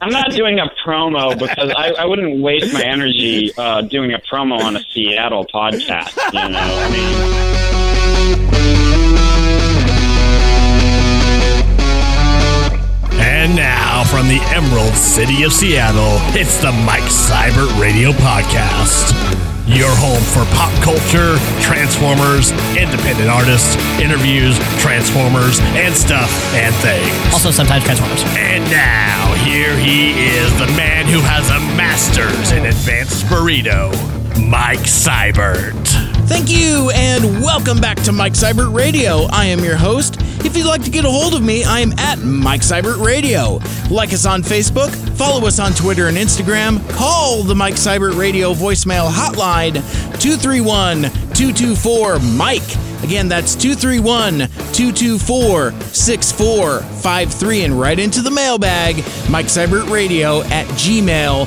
I'm not doing a promo because I, I wouldn't waste my energy uh, doing a promo on a Seattle podcast. You know, I mean. And now, from the Emerald City of Seattle, it's the Mike Seibert Radio Podcast your home for pop culture, Transformers, independent artists, interviews, Transformers, and stuff and things. Also, sometimes Transformers. And now, here he is, the man who has a master's in advanced burrito, Mike Seibert. Thank you, and welcome back to Mike Seibert Radio. I am your host. If you'd like to get a hold of me, I am at Mike Seibert Radio. Like us on Facebook, follow us on Twitter and Instagram, call the Mike Seibert Radio voicemail hotline 231 224 Mike. Again, that's 231 224 6453 and right into the mailbag, Mike Seibert Radio at gmail.com.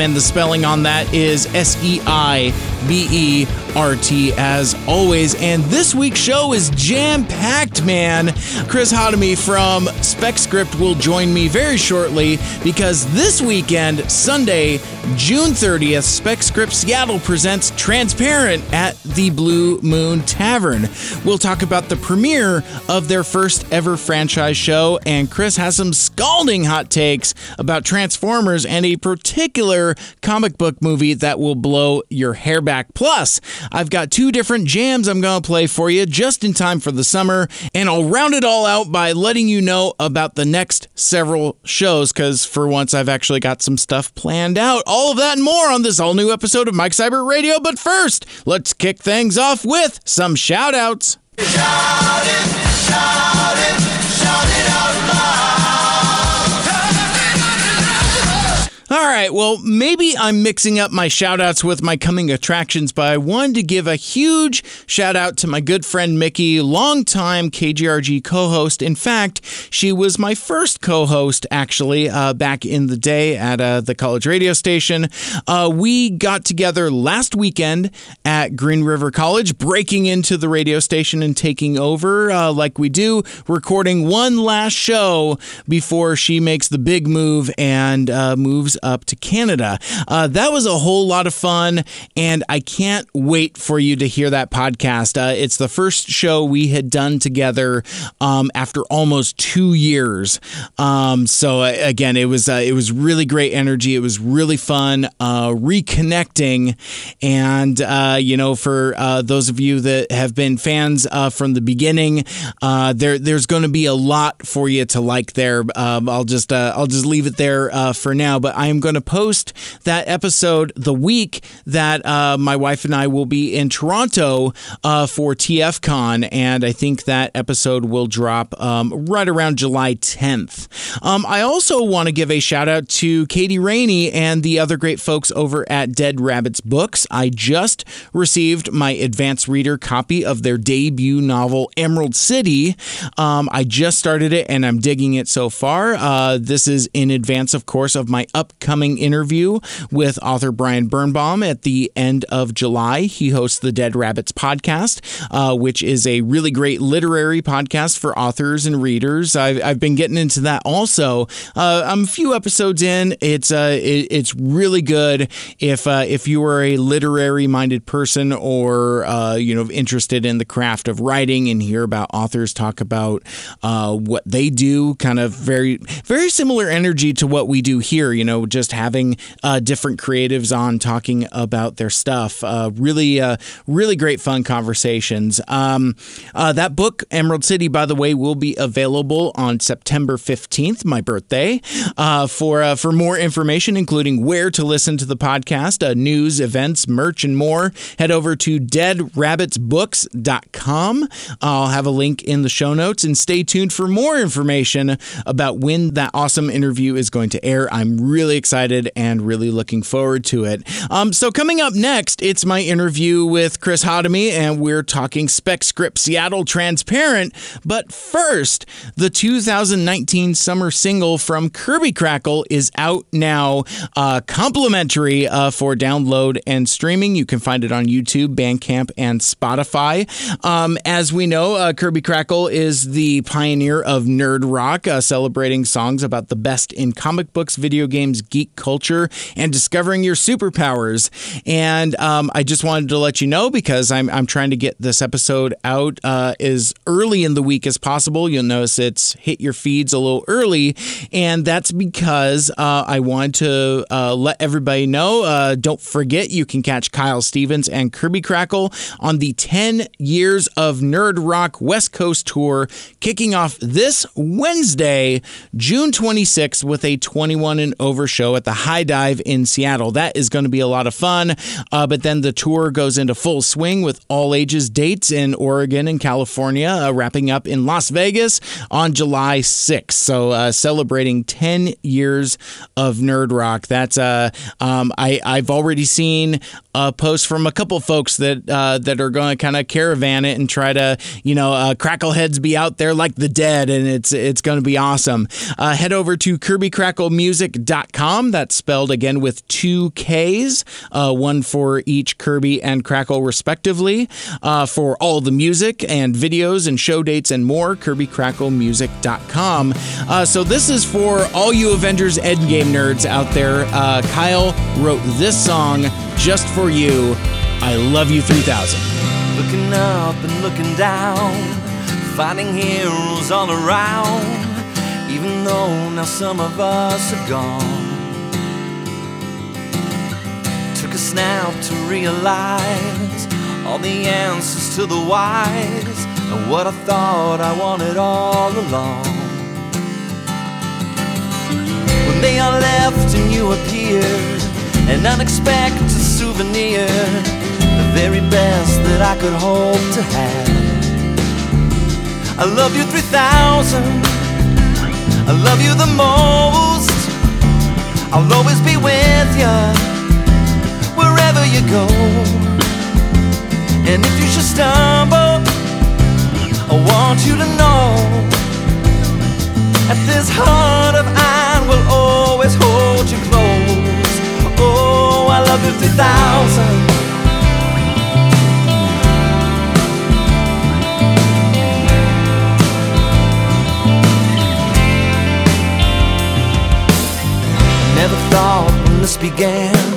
And the spelling on that is S E I B E R T as always. And this week's show is jam packed, man. Chris Hotomy from SpecScript will join me very shortly because this weekend, Sunday, June 30th, SpecScript Seattle presents Transparent at the Blue Moon Tavern. We'll talk about the premiere of their first ever franchise show, and Chris has some scalding hot takes about Transformers and a particular comic book movie that will blow your hair back. Plus, I've got two different jams I'm going to play for you just in time for the summer, and I'll round it all out by letting you know about the next several shows because for once I've actually got some stuff planned out. All of that and more on this all new episode of Mike Seibert Radio. But first, let's kick things off with some shout outs. Shout it, shout it, shout it All right, well, maybe I'm mixing up my shout outs with my coming attractions, but I wanted to give a huge shout out to my good friend Mickey, longtime KGRG co host. In fact, she was my first co host, actually, uh, back in the day at uh, the college radio station. Uh, we got together last weekend at Green River College, breaking into the radio station and taking over uh, like we do, recording one last show before she makes the big move and uh, moves up to Canada. Uh, that was a whole lot of fun, and I can't wait for you to hear that podcast. Uh, it's the first show we had done together um, after almost two years. Um, so uh, again, it was uh, it was really great energy. It was really fun uh, reconnecting, and you know, for those of you that have been fans from the beginning, there there's going to be a lot for you to like there. Um, I'll just I'll just leave it there for now, but I'm going to post that episode the week that uh, my wife and I will be in Toronto uh, for TFCon, and I think that episode will drop um, right around July 10th. Um, I also want to give a shout out to Katie Rainey and the other great folks over at Dead Rabbits Books. I just received my advanced reader copy of their debut novel, Emerald City. Um, I just started it and I'm digging it so far. Uh, this is in advance, of course, of my upcoming upcoming interview with author Brian Birnbaum at the end of July. He hosts the Dead Rabbits podcast, uh, which is a really great literary podcast for authors and readers. I've, I've been getting into that also. Uh, I'm a few episodes in. It's uh, it, it's really good if uh, if you are a literary minded person or uh, you know interested in the craft of writing and hear about authors talk about uh, what they do. Kind of very very similar energy to what we do here. You know, just having uh, different creatives on talking about their stuff. Uh, really, uh, really great fun conversations. Um, uh, that book, Emerald City, by the way, will be available on September 15th, my birthday. Uh, for for more information, including where to listen to the podcast, news, events, merch, and more, head over to deadrabbitsbooks.com. I'll have a link in the show notes and stay tuned for more information about when that awesome interview is going to air. I'm really excited and really looking forward to it. Um, so, coming up next, it's my interview with Chris Hotomy, and we're talking Spec Script Seattle Transparent. But first, the 2019 summer single from Kirby Krackle is out now, uh, complimentary uh, for download and streaming. You can find it on YouTube, Bandcamp, and Spotify. Um, as we know, uh, Kirby Krackle is the pioneer of nerd rock, uh, celebrating songs about the best in comic books, video games, geek culture, and discovering your superpowers. And um, I just wanted to let you know because I'm, I'm trying to get this episode out uh, as early in the week as possible. You'll notice it's hit your feeds a little early, and that's because uh, I wanted to uh, let everybody know. Uh, don't forget, you can catch Kyle Stevens and Kirby Krackle on the 10 Years of Nerd Rock West Coast Tour, kicking off this Wednesday, June 26th, with a 21 and over show at the High Dive in Seattle. That is going to be a lot of fun. Uh, but then the tour goes into full swing with all ages dates in Oregon and California, uh, wrapping up in Las Vegas on July 6th. So uh, celebrating 10 years of nerd rock. That's uh, um, I I've already seen a post from a couple folks that uh, that are going to kind of caravan it and try to you know uh, crackleheads be out there like the dead, and it's it's going to be awesome. Uh, head over to KirbyKrackleMusic.com. That's spelled again with two K's, uh, one for each Kirby and Krackle respectively, uh, for all the music and videos and show dates and more. KirbyKrackleMusic.com. Uh, so this is for all you Avengers Endgame nerds out there. Kyle wrote this song just for you. I love you 3000. Looking up and looking down, finding heroes all around, even though now some of us are gone. Took a snap to realize all the answers to the whys and what I thought I wanted all along. When they are left and you appeared, an unexpected souvenir, the very best that I could hope to have. I love you 3000, I love you the most. I'll always be with you wherever you go. And if you should stumble, I want you to know that this heart of iron will always hold you close. Oh, I love you 3000. Never thought when this began,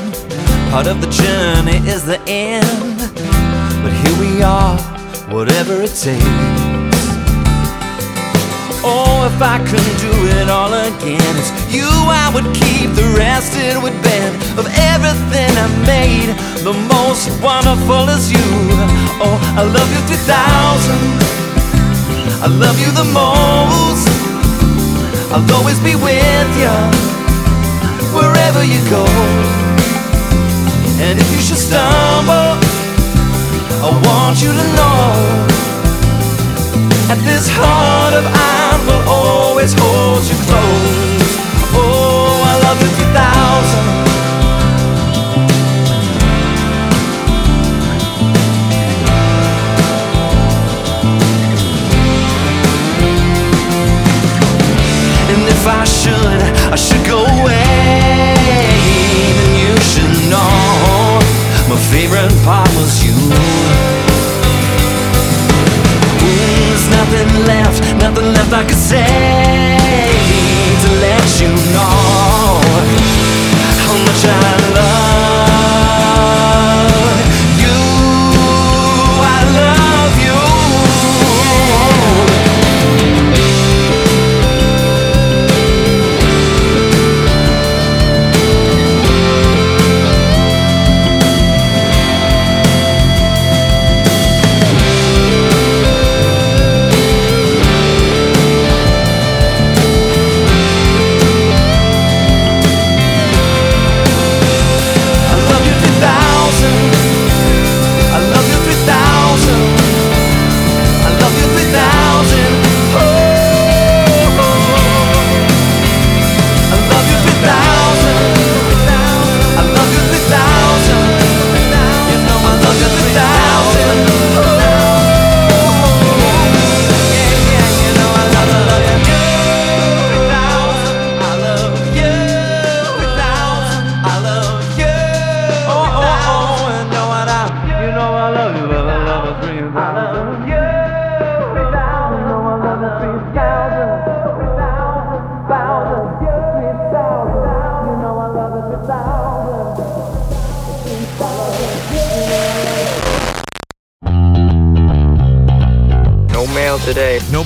part of the journey is the end. But here we are, whatever it takes. Oh, if I could do it all again, it's you I would keep. The rest it would bend. Of everything I made, the most wonderful is you. Oh, I love you 3000. I love you the most. I'll always be with you wherever you go. And if you should stumble, I want you to know that this heart of iron will always hold you close. Oh, I love you 3000. And if I should, I should go away. Should know my favorite part was you. There's nothing left, nothing left I could say to let you know how much I love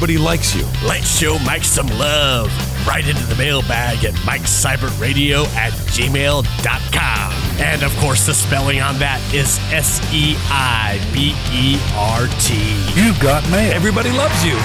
Nobody likes you. Let's show Mike some love. Right into the mailbag at MikeSeibertRadio at gmail.com. And of course, the spelling on that is S E I B E R T. You've got mail. Everybody loves you.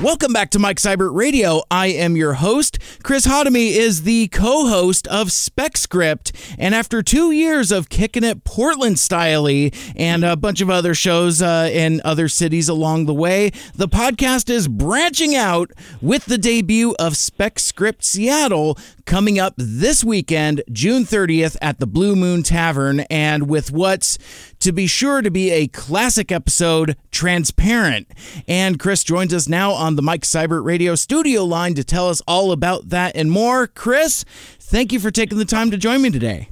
Welcome back to Mike Seibert Radio. I am your host. Chris Hodemy is the co-host of SpecScript, and after two years of kicking it Portland styley and a bunch of other shows uh, in other cities along the way, the podcast is branching out with the debut of Spec Script Seattle coming up this weekend, June 30th at the Blue Moon Tavern, and with what's to be sure to be a classic episode, Transparent. And Chris joins us now on the Mike Seibert Radio studio line to tell us all about that and more. Chris, thank you for taking the time to join me today.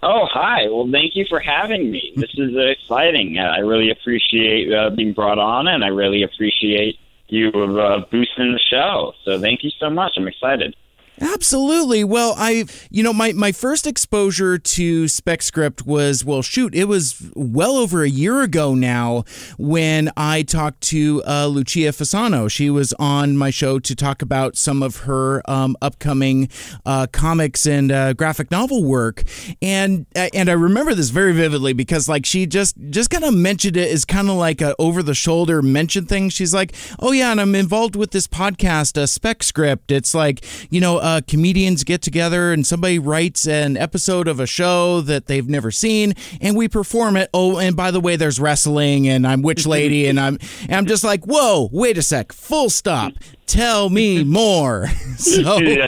Oh, hi. Well, thank you for having me. This is exciting. Uh, I really appreciate uh, being brought on, and I really appreciate you uh, boosting the show. So thank you so much. I'm excited. Absolutely. Well, I, you know, my, my first exposure to SpecScript was, well, shoot, it was well over a year ago now when I talked to uh, Lucia Fasano. She was on my show to talk about some of her um, upcoming uh, comics and uh, graphic novel work, and and I remember this very vividly because like she just just kind of mentioned it as kind of like a over the shoulder mention thing. She's like, oh yeah, and I'm involved with this podcast, uh, SpecScript. It's like you know uh, comedians get together and somebody writes an episode of a show that they've never seen, and we perform it. Oh, and by the way, there's wrestling, and I'm Witch Lady, and I'm and I'm just like, whoa, wait a sec, full stop. Tell me more. so, Yeah.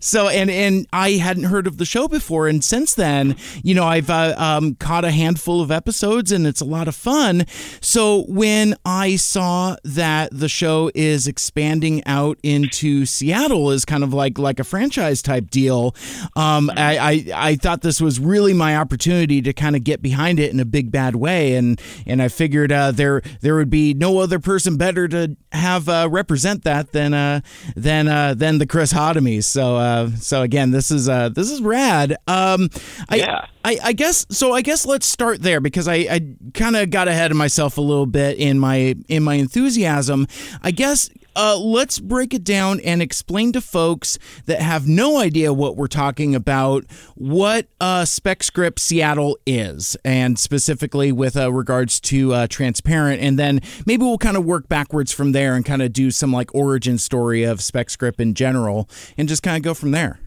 so and and I hadn't heard of the show before, and since then, you know, I've uh, um, caught a handful of episodes, and it's a lot of fun. So when I saw that the show is expanding out into Seattle is kind of like like a franchise type deal, um, I, I I thought this was really my opportunity to kind of get behind it in a big bad way, and and I figured uh, there there would be no other person better to have uh, represent that than uh, than uh, than the Chris Hodemy. So uh, so again, this is uh, this is rad. Um, I, Yeah. I, I guess so. I guess let's start there because I, I kind of got ahead of myself a little bit in my in my enthusiasm. I guess uh, let's break it down and explain to folks that have no idea what we're talking about what uh, SpecScript Seattle is, and specifically with uh, regards to uh, transparent. And then maybe we'll kind of work backwards from there and kind of do some like origin story of SpecScript in general, and just kind of go from there.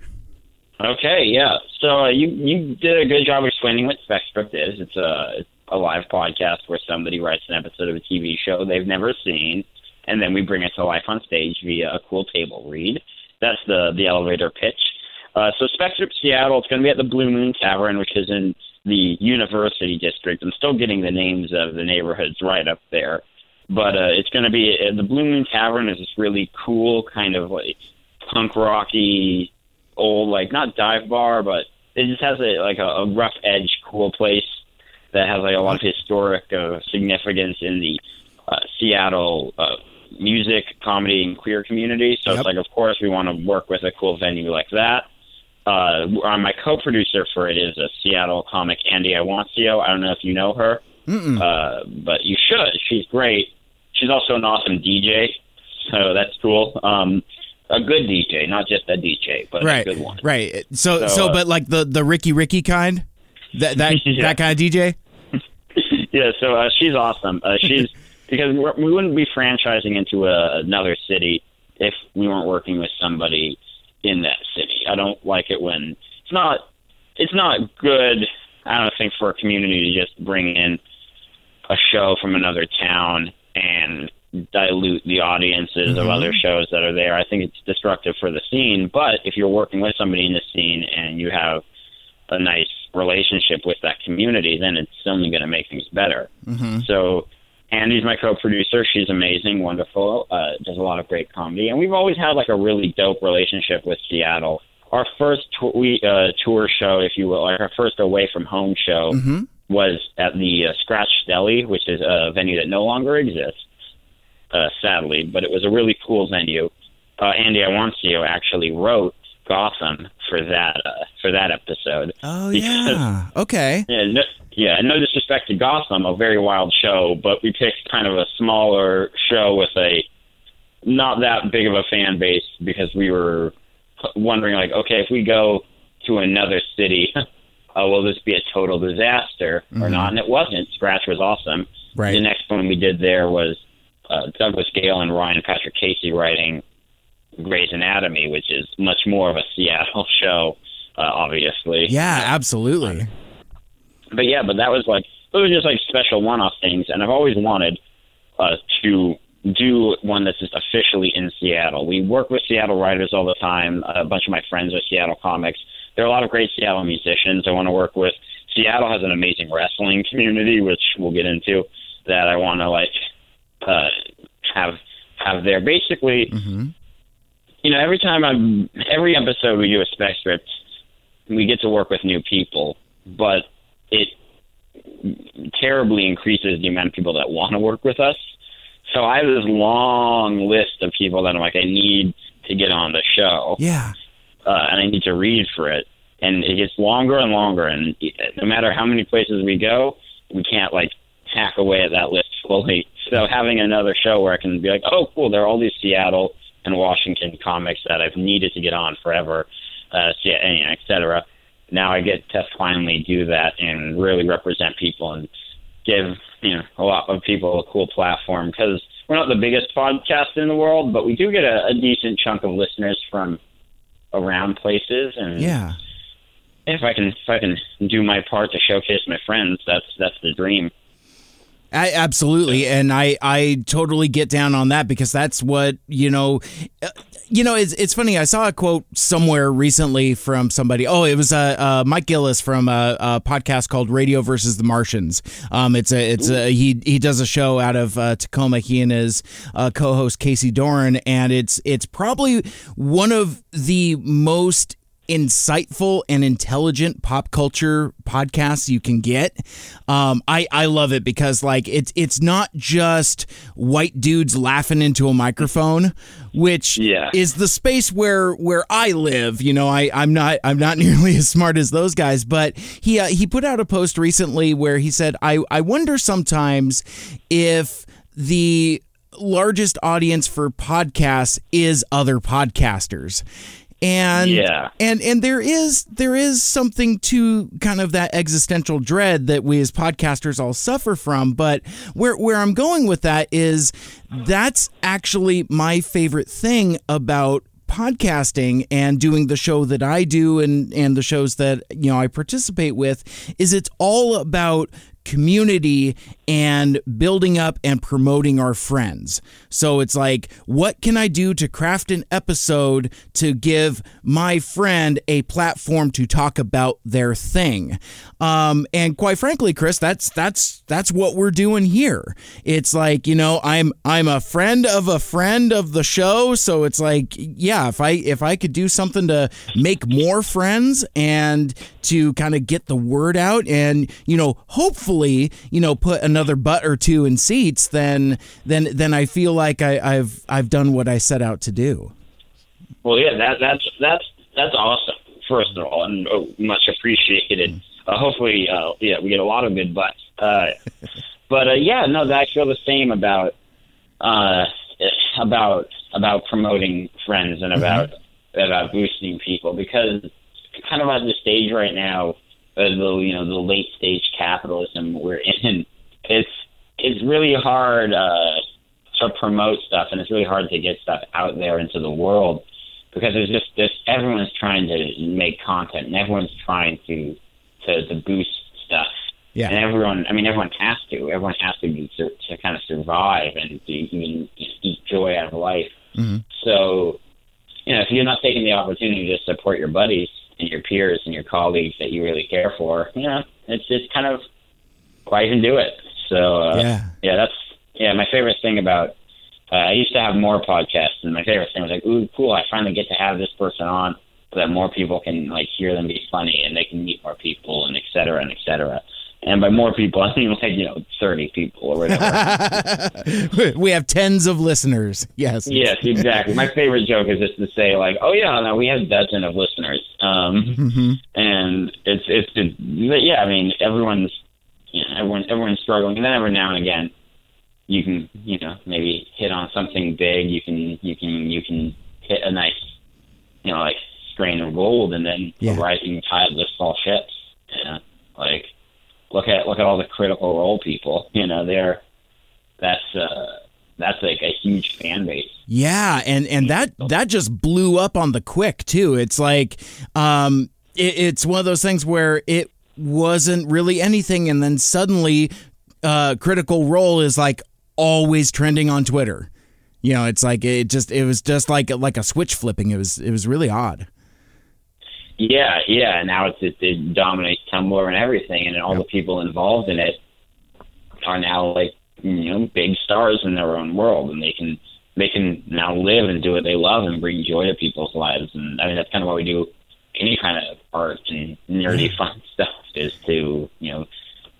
Okay, yeah. So uh, you you did a good job explaining what SpecScript is. It's a it's a live podcast where somebody writes an episode of a TV show they've never seen, and then we bring it to life on stage via a cool table read. That's the the elevator pitch. Uh, so SpecScript Seattle, it's going to be at the Blue Moon Tavern, which is in the University District. I'm still getting the names of the neighborhoods right up there, but uh, it's going to be uh, the Blue Moon Tavern is this really cool kind of like punk rocky old like not dive bar, but it just has a like a, a rough edge cool place that has like a lot of historic uh, significance in the uh, Seattle uh, music, comedy, and queer community. So Yep. it's like, of course, we want to work with a cool venue like that. Uh, uh, my co-producer for it is a Seattle comic, Andy Iwancio. I don't know if you know her, uh, but you should. She's great. She's also an awesome DJ, so that's cool. Um, a good DJ, not just a DJ, but right, a good one. right. So, so, So, uh, but like the the Ricky Ricky kind, that that Yeah. that kind of DJ. yeah, so uh, she's awesome. Uh, she's because we're, we wouldn't be franchising into a, another city if we weren't working with somebody in that city. I don't like it when it's not it's not good. I don't think for a community to just bring in a show from another town and dilute the audiences of other shows that are there. I think it's destructive for the scene. But if you're working with somebody in the scene and you have a nice relationship with that community, then it's only going to make things better. mhm So Andy's my co-producer. She's amazing, wonderful, uh, does a lot of great comedy, and we've always had like a really dope relationship with Seattle. Our first tour, we, uh, tour show, if you will, like our first away from home show, was at the uh, Scratch Deli, which is a venue that no longer exists, uh, sadly, but it was a really cool venue. Uh, Andy Iwancio actually wrote Gotham for that uh, for that episode. Oh Because- yeah. Okay. Yeah, no, yeah, no disrespect to Gotham, a very wild show, but we picked kind of a smaller show with a not that big of a fan base because we were wondering, like, okay, if we go to another city, uh, will this be a total disaster or not? And it wasn't. Scratch was awesome. Right. The next one we did there was uh, Douglas Gale and Ryan Patrick Casey writing Grey's Anatomy, which is much more of a Seattle show, uh, obviously Yeah, absolutely. but yeah, but that was like those were just like special one-off things, and I've always wanted uh, to do one that's just officially in Seattle. We work with Seattle writers all the time. A bunch of my friends are Seattle comics. There are a lot of great Seattle musicians I want to work with. Seattle has an amazing wrestling community, which we'll get into. That I want to like uh, have have there. Basically, you know, every time I'm every episode we do a spec script, we get to work with new people, but it terribly increases the amount of people that want to work with us. So I have this long list of people that I'm like, I need to get on the show, Yeah. uh, and I need to read for it. And it gets longer and longer, and no matter how many places we go, we can't like hack away at that list fully. So having another show where I can be like, oh, cool, there are all these Seattle and Washington comics that I've needed to get on forever, uh, so yeah, and, et cetera. Now I get to finally do that and really represent people and give you know a lot of people a cool platform because we're not the biggest podcast in the world, but we do get a, a decent chunk of listeners from around places. And Yeah. if I can if I can do my part to showcase my friends, that's that's the dream. I, absolutely, and I I totally get down on that because that's what you know. uh, You know, it's it's funny. I saw a quote somewhere recently from somebody. Oh, it was uh, uh, Mike Gillis from a, a podcast called Radio versus the Martians. Um, it's a it's a he he does a show out of uh, Tacoma. He and his uh, co-host Casey Doran, and it's it's probably one of the most insightful and intelligent pop culture podcasts you can get. Um, I I love it because like it's it's not just white dudes laughing into a microphone, which Yeah. is the space where where I live. You know, I I'm not I'm not nearly as smart as those guys, but he uh, he put out a post recently where he said I I wonder sometimes if the largest audience for podcasts is other podcasters and Yeah. and and there is there is something to kind of that existential dread that we as podcasters all suffer from but where where I'm going with that is that's actually my favorite thing about podcasting and doing the show that I do and and the shows that you know I participate with is it's all about community and building up and promoting our friends. So it's like, what can I do to craft an episode to give my friend a platform to talk about their thing? Um, and quite frankly, Chris, that's that's that's what we're doing here. It's like, you know, I'm I'm a friend of a friend of the show, so it's like, yeah, if I if I could do something to make more friends and to kind of get the word out and you know hopefully you know put another butt or two in seats then then then I feel like I, I've I've done what I set out to do. Well, yeah, that that's that's that's awesome. First of all, and oh, much appreciated. Uh, hopefully, uh, yeah, we get a lot of good butts. Uh, but uh, yeah, no, I feel the same about uh, about about promoting friends and about about boosting people because kind of at the stage right now, uh, the you know the late stage capitalism we're in, it's it's really hard uh, to promote stuff, and it's really hard to get stuff out there into the world because there's just this everyone's trying to make content and everyone's trying to to, to boost stuff. Yeah. And everyone, I mean, everyone has to. Everyone has to be to, to kind of survive and to even eat joy out of life. So, you know, if you're not taking the opportunity to support your buddies and your peers and your colleagues that you really care for, you know, it's just kind of why even do it. So, uh, Yeah. yeah, that's yeah. My favorite thing about uh, I used to have more podcasts, and my favorite thing was like, ooh, cool! I finally get to have this person on, so that more people can like hear them be funny, and they can meet more people, and et cetera, and et cetera. And by more people, I mean like you know thirty people or whatever. we have tens of listeners. Yes. yes, exactly. My favorite joke is just to say like, "Oh yeah, no, we have a dozen of listeners," um, Mm-hmm. and it's it's it's yeah. I mean, everyone's you know, everyone everyone's struggling, and then every now and again, you can you know maybe hit on something big. You can you can you can hit a nice you know like grain of gold, and then Yeah. a rising tide lifts all ships. You know, like look at look at all the critical role people. You know, they're that's uh that's like a huge fan base. Yeah, and and that that just blew up on the quick too. It's like um it, it's one of those things where it wasn't really anything and then suddenly uh critical role is like always trending on Twitter. You know, it's like it just it was just like like a switch flipping. It was it was really odd. Yeah, yeah. And now it's it, it dominates Tumblr and everything, and all the people involved in it are now like you know big stars in their own world, and they can they can now live and do what they love and bring joy to people's lives. And I mean that's kind of why we do any kind of art and nerdy fun stuff is to you know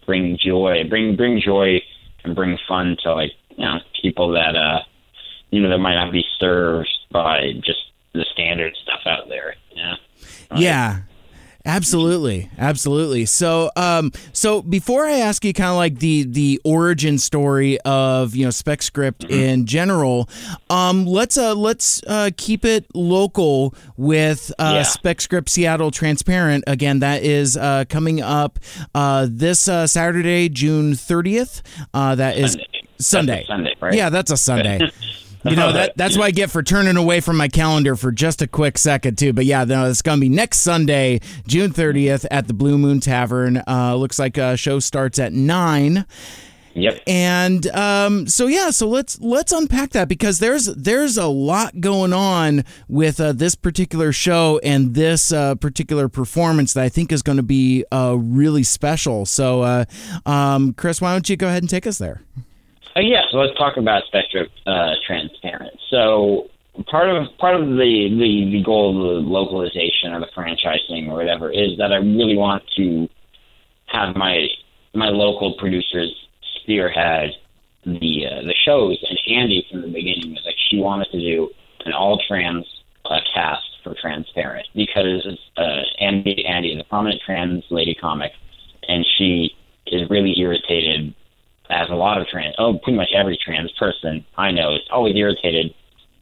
bring joy, bring bring joy and bring fun to like you know people that uh you know that might not be served by just the standard stuff out there. Yeah. Yeah. Absolutely, absolutely. So, um, so before I ask you, kind of like the the origin story of you know Spec Script in general, um, let's uh let's uh keep it local with uh, Yeah. Spec Script Seattle Transparent. Again, that is uh coming up uh this uh, Saturday, June thirtieth. Uh, that is Sunday. Sunday. That's a Sunday, right? Yeah, that's a Sunday. You know that that's what I get for turning away from my calendar for just a quick second too. But yeah, no, it's gonna be next Sunday, June thirtieth, at the Blue Moon Tavern. Uh, looks like a show starts at nine. Yep. And um, so yeah, so let's let's unpack that because there's there's a lot going on with uh, this particular show and this uh, particular performance that I think is going to be uh, really special. So, uh, um, Chris, why don't you go ahead and take us there? Uh, yeah, so let's talk about SpecScript uh, Transparent. So part of part of the, the the goal of the localization or the franchising or whatever is that I really want to have my my local producers spearhead the uh, the shows. And Andy from the beginning was like she wanted to do an all trans uh, cast for Transparent because uh, Andy Andy is a prominent trans lady comic, and she is really irritated as a lot of trans, oh, pretty much every trans person I know is always irritated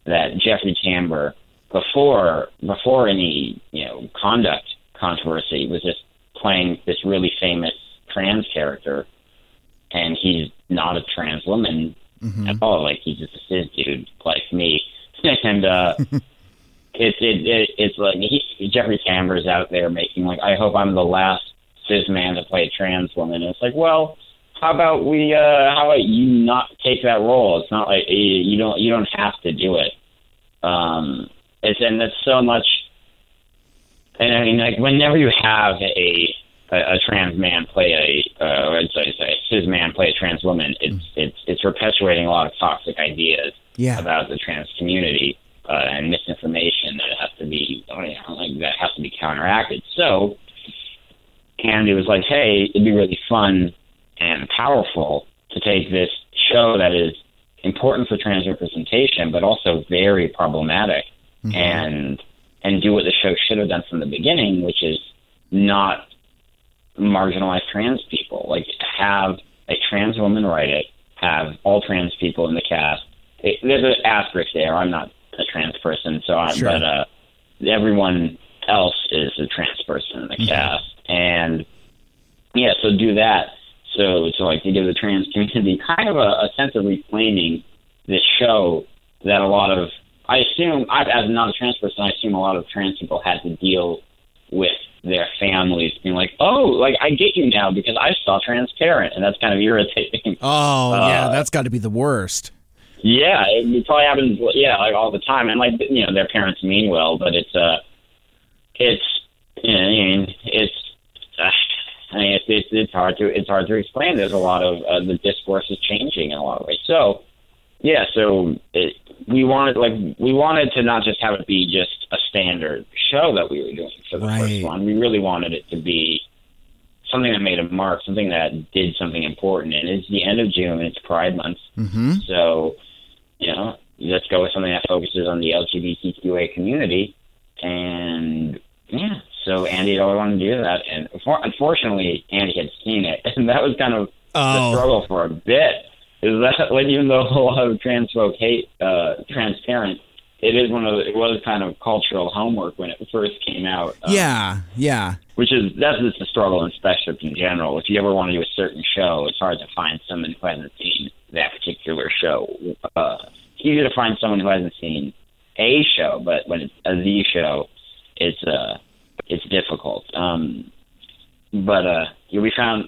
that Jeffrey Tambor, before before any you know conduct controversy, was just playing this really famous trans character, and he's not a trans woman at all. Like he's just a cis dude like me, and uh, it's it, it it's like he, Jeffrey Tambor's out there making like I hope I'm the last cis man to play a trans woman. And it's like well how about we uh how about you not take that role? It's not like you don't you don't have to do it. Um it's and it's so much and i mean like whenever you have a a, a trans man play a uh or it's a cis man play a trans woman it's it's it's perpetuating a lot of toxic ideas Yeah. about the trans community uh, and misinformation that has to be you know, like that has to be counteracted. So Andy was like, "Hey, it'd be really fun and powerful to take this show that is important for trans representation, but also very problematic, and and do what the show should have done from the beginning, which is not marginalize trans people. Like have a trans woman write it, have all trans people in the cast. It, there's an asterisk there. I'm not a trans person, so I, Sure. but uh, everyone else is a trans person in the cast, and yeah, so do that. So, so like to give the trans community kind of a, a sense of reclaiming this show that a lot of I assume I, as not a trans person, I assume a lot of trans people had to deal with their families being like, oh, like I get you now because I saw transparent, and that's kind of irritating. Oh yeah, Uh, that's got to be the worst. Yeah, it, it probably happens. Yeah, like all the time, and like you know, their parents mean well, but it's uh, it's you know, it's uh, I mean, it's, it's it's hard to it's hard to explain. There's a lot of uh, the discourse is changing in a lot of ways. So yeah, so it, we wanted like we wanted to not just have it be just a standard show that we were doing for the Right. first one. We really wanted it to be something that made a mark, something that did something important. And it's the end of June. It's Pride Month, Mm-hmm. so you know, let's go with something that focuses on the LGBTQA community. And yeah, so Andy always wanted to do that, and for, unfortunately, Andy had seen it, and that was kind of Oh. the struggle for a bit. Is that like even though a lot of trans folk hate uh, transparent, it is one of the, it was kind of cultural homework when it first came out. uh, Yeah, yeah. which is that's just a struggle in spec-script in general. If you ever want to do a certain show, it's hard to find someone who hasn't seen that particular show. Uh, it's easy to find someone who hasn't seen a show, but when it's a Z show, it's uh it's difficult. Um, but uh, we found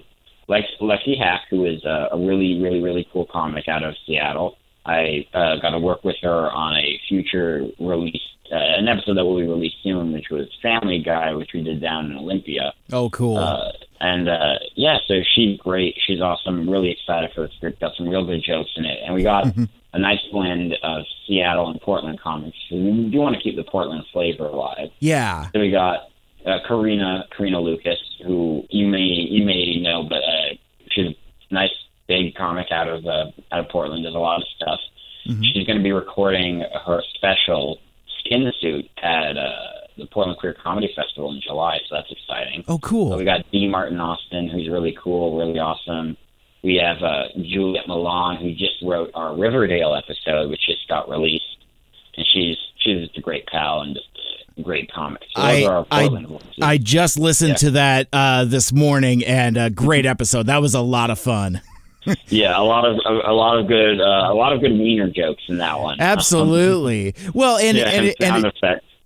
Lex, Lexi Hack, who is uh, a really, really, really cool comic out of Seattle. I uh, got to work with her on a future release, uh, an episode that will be released soon, which was Family Guy, which we did down in Olympia. Oh, cool. Uh, and uh, yeah, so she's great. She's awesome. Really excited for the script. Got some real good jokes in it, and we got a nice blend of Seattle and Portland comics. We do want to keep the Portland flavor alive. yeah. So we got uh, Karina Karina Lucas, who you may you may know, but uh, she's a nice big comic out of uh, out of Portland. Does a lot of stuff. She's going to be recording her special Skin Suit at uh, the Portland Queer Comedy Festival in July, so that's exciting. Oh, So cool. we got D. Martin Austin, who's really cool, really awesome. We have uh, Juliet Milan, who just wrote our Riverdale episode, which just got released, and she's she's just a great pal and just a great comic. So I- I- I just listened Yeah. to that uh, this morning, and a great episode. That was a lot of fun. yeah, a lot of a, a lot of good uh, a lot of good wiener jokes in that one. Absolutely. Well, and yeah, and, and, and,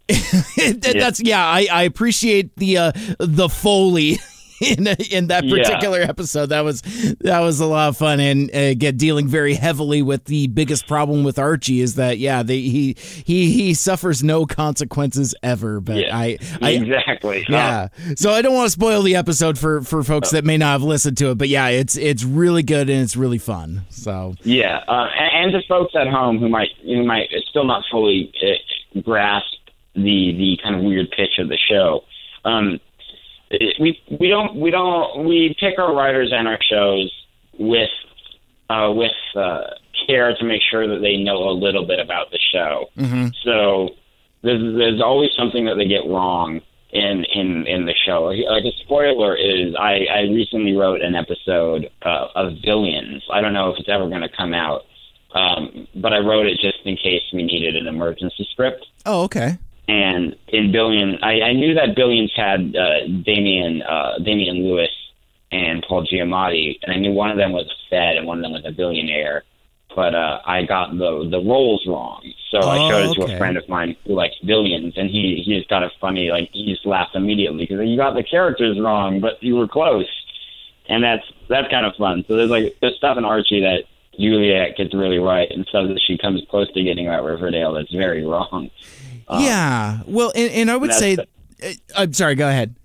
that- that's yeah. I, I appreciate the uh, the foley. In, in that Yeah. particular episode, that was that was a lot of fun, and uh, get dealing very heavily with the biggest problem with Archie is that yeah, they, he he he suffers no consequences ever. But Yeah, I, I exactly. yeah. So I don't want to spoil the episode for for folks that may not have listened to it, but yeah, it's it's really good and it's really fun. So Yeah, uh, and, and to folks at home who might who might still not fully uh, grasp the the kind of weird pitch of the show, um, we we don't we don't we pick our writers and our shows with uh, with uh, care to make sure that they know a little bit about the show. So there's there's always something that they get wrong in in in the show. Like a spoiler is I I recently wrote an episode uh, of Billions. I don't know if it's ever going to come out, um, but I wrote it just in case we needed an emergency script. oh okay. And in Billion, I, I knew that Billions had uh, Damian uh, Damian Lewis and Paul Giamatti, and I knew one of them was a Fed and one of them was a billionaire. But uh, I got the the roles wrong, so I Oh, showed it to a friend of mine who likes Billions, and he he just got a funny like he just laughed immediately because you got the characters wrong, but you were close, and that's that's kind of fun. So there's like there's stuff in Archie that Juliet gets really right, and stuff that she comes close to getting right Riverdale that's very wrong. Yeah. Well, and, and I would say, the- uh, I'm sorry. Go ahead.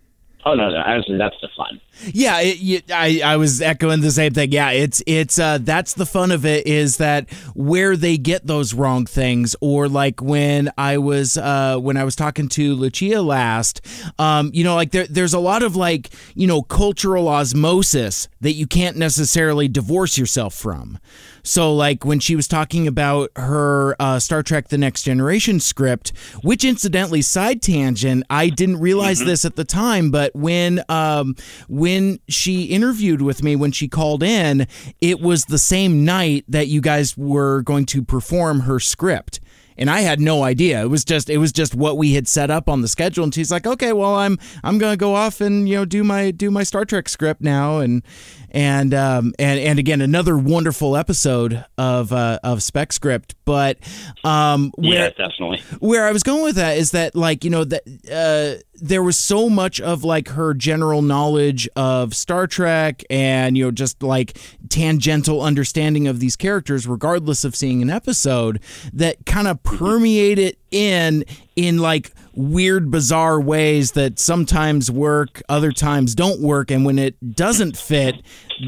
Oh no, no, honestly, that's the fun. Yeah, it, you, I I was echoing the same thing. Yeah, it's it's uh that's the fun of it is that where they get those wrong things or like when I was uh when I was talking to Lucia last, um you know like there there's a lot of like, you know, cultural osmosis that you can't necessarily divorce yourself from. So like when she was talking about her uh, Star Trek: The Next Generation script, which incidentally side tangent, I didn't realize this at the time, but when um, when she interviewed with me when she called in, it was the same night that you guys were going to perform her script and I had no idea. It was just it was just what we had set up on the schedule. And she's like, "Okay, well, I'm I'm gonna go off and you know do my do my Star Trek script now." And and um and and again another wonderful episode of uh, of Spec Script. But um Yeah, where definitely. where I was going with that is that like you know that uh, there was so much of like her general knowledge of Star Trek and you know just like tangential understanding of these characters, regardless of seeing an episode, that kind of permeated in in like weird bizarre ways that sometimes work other times don't work and when it doesn't fit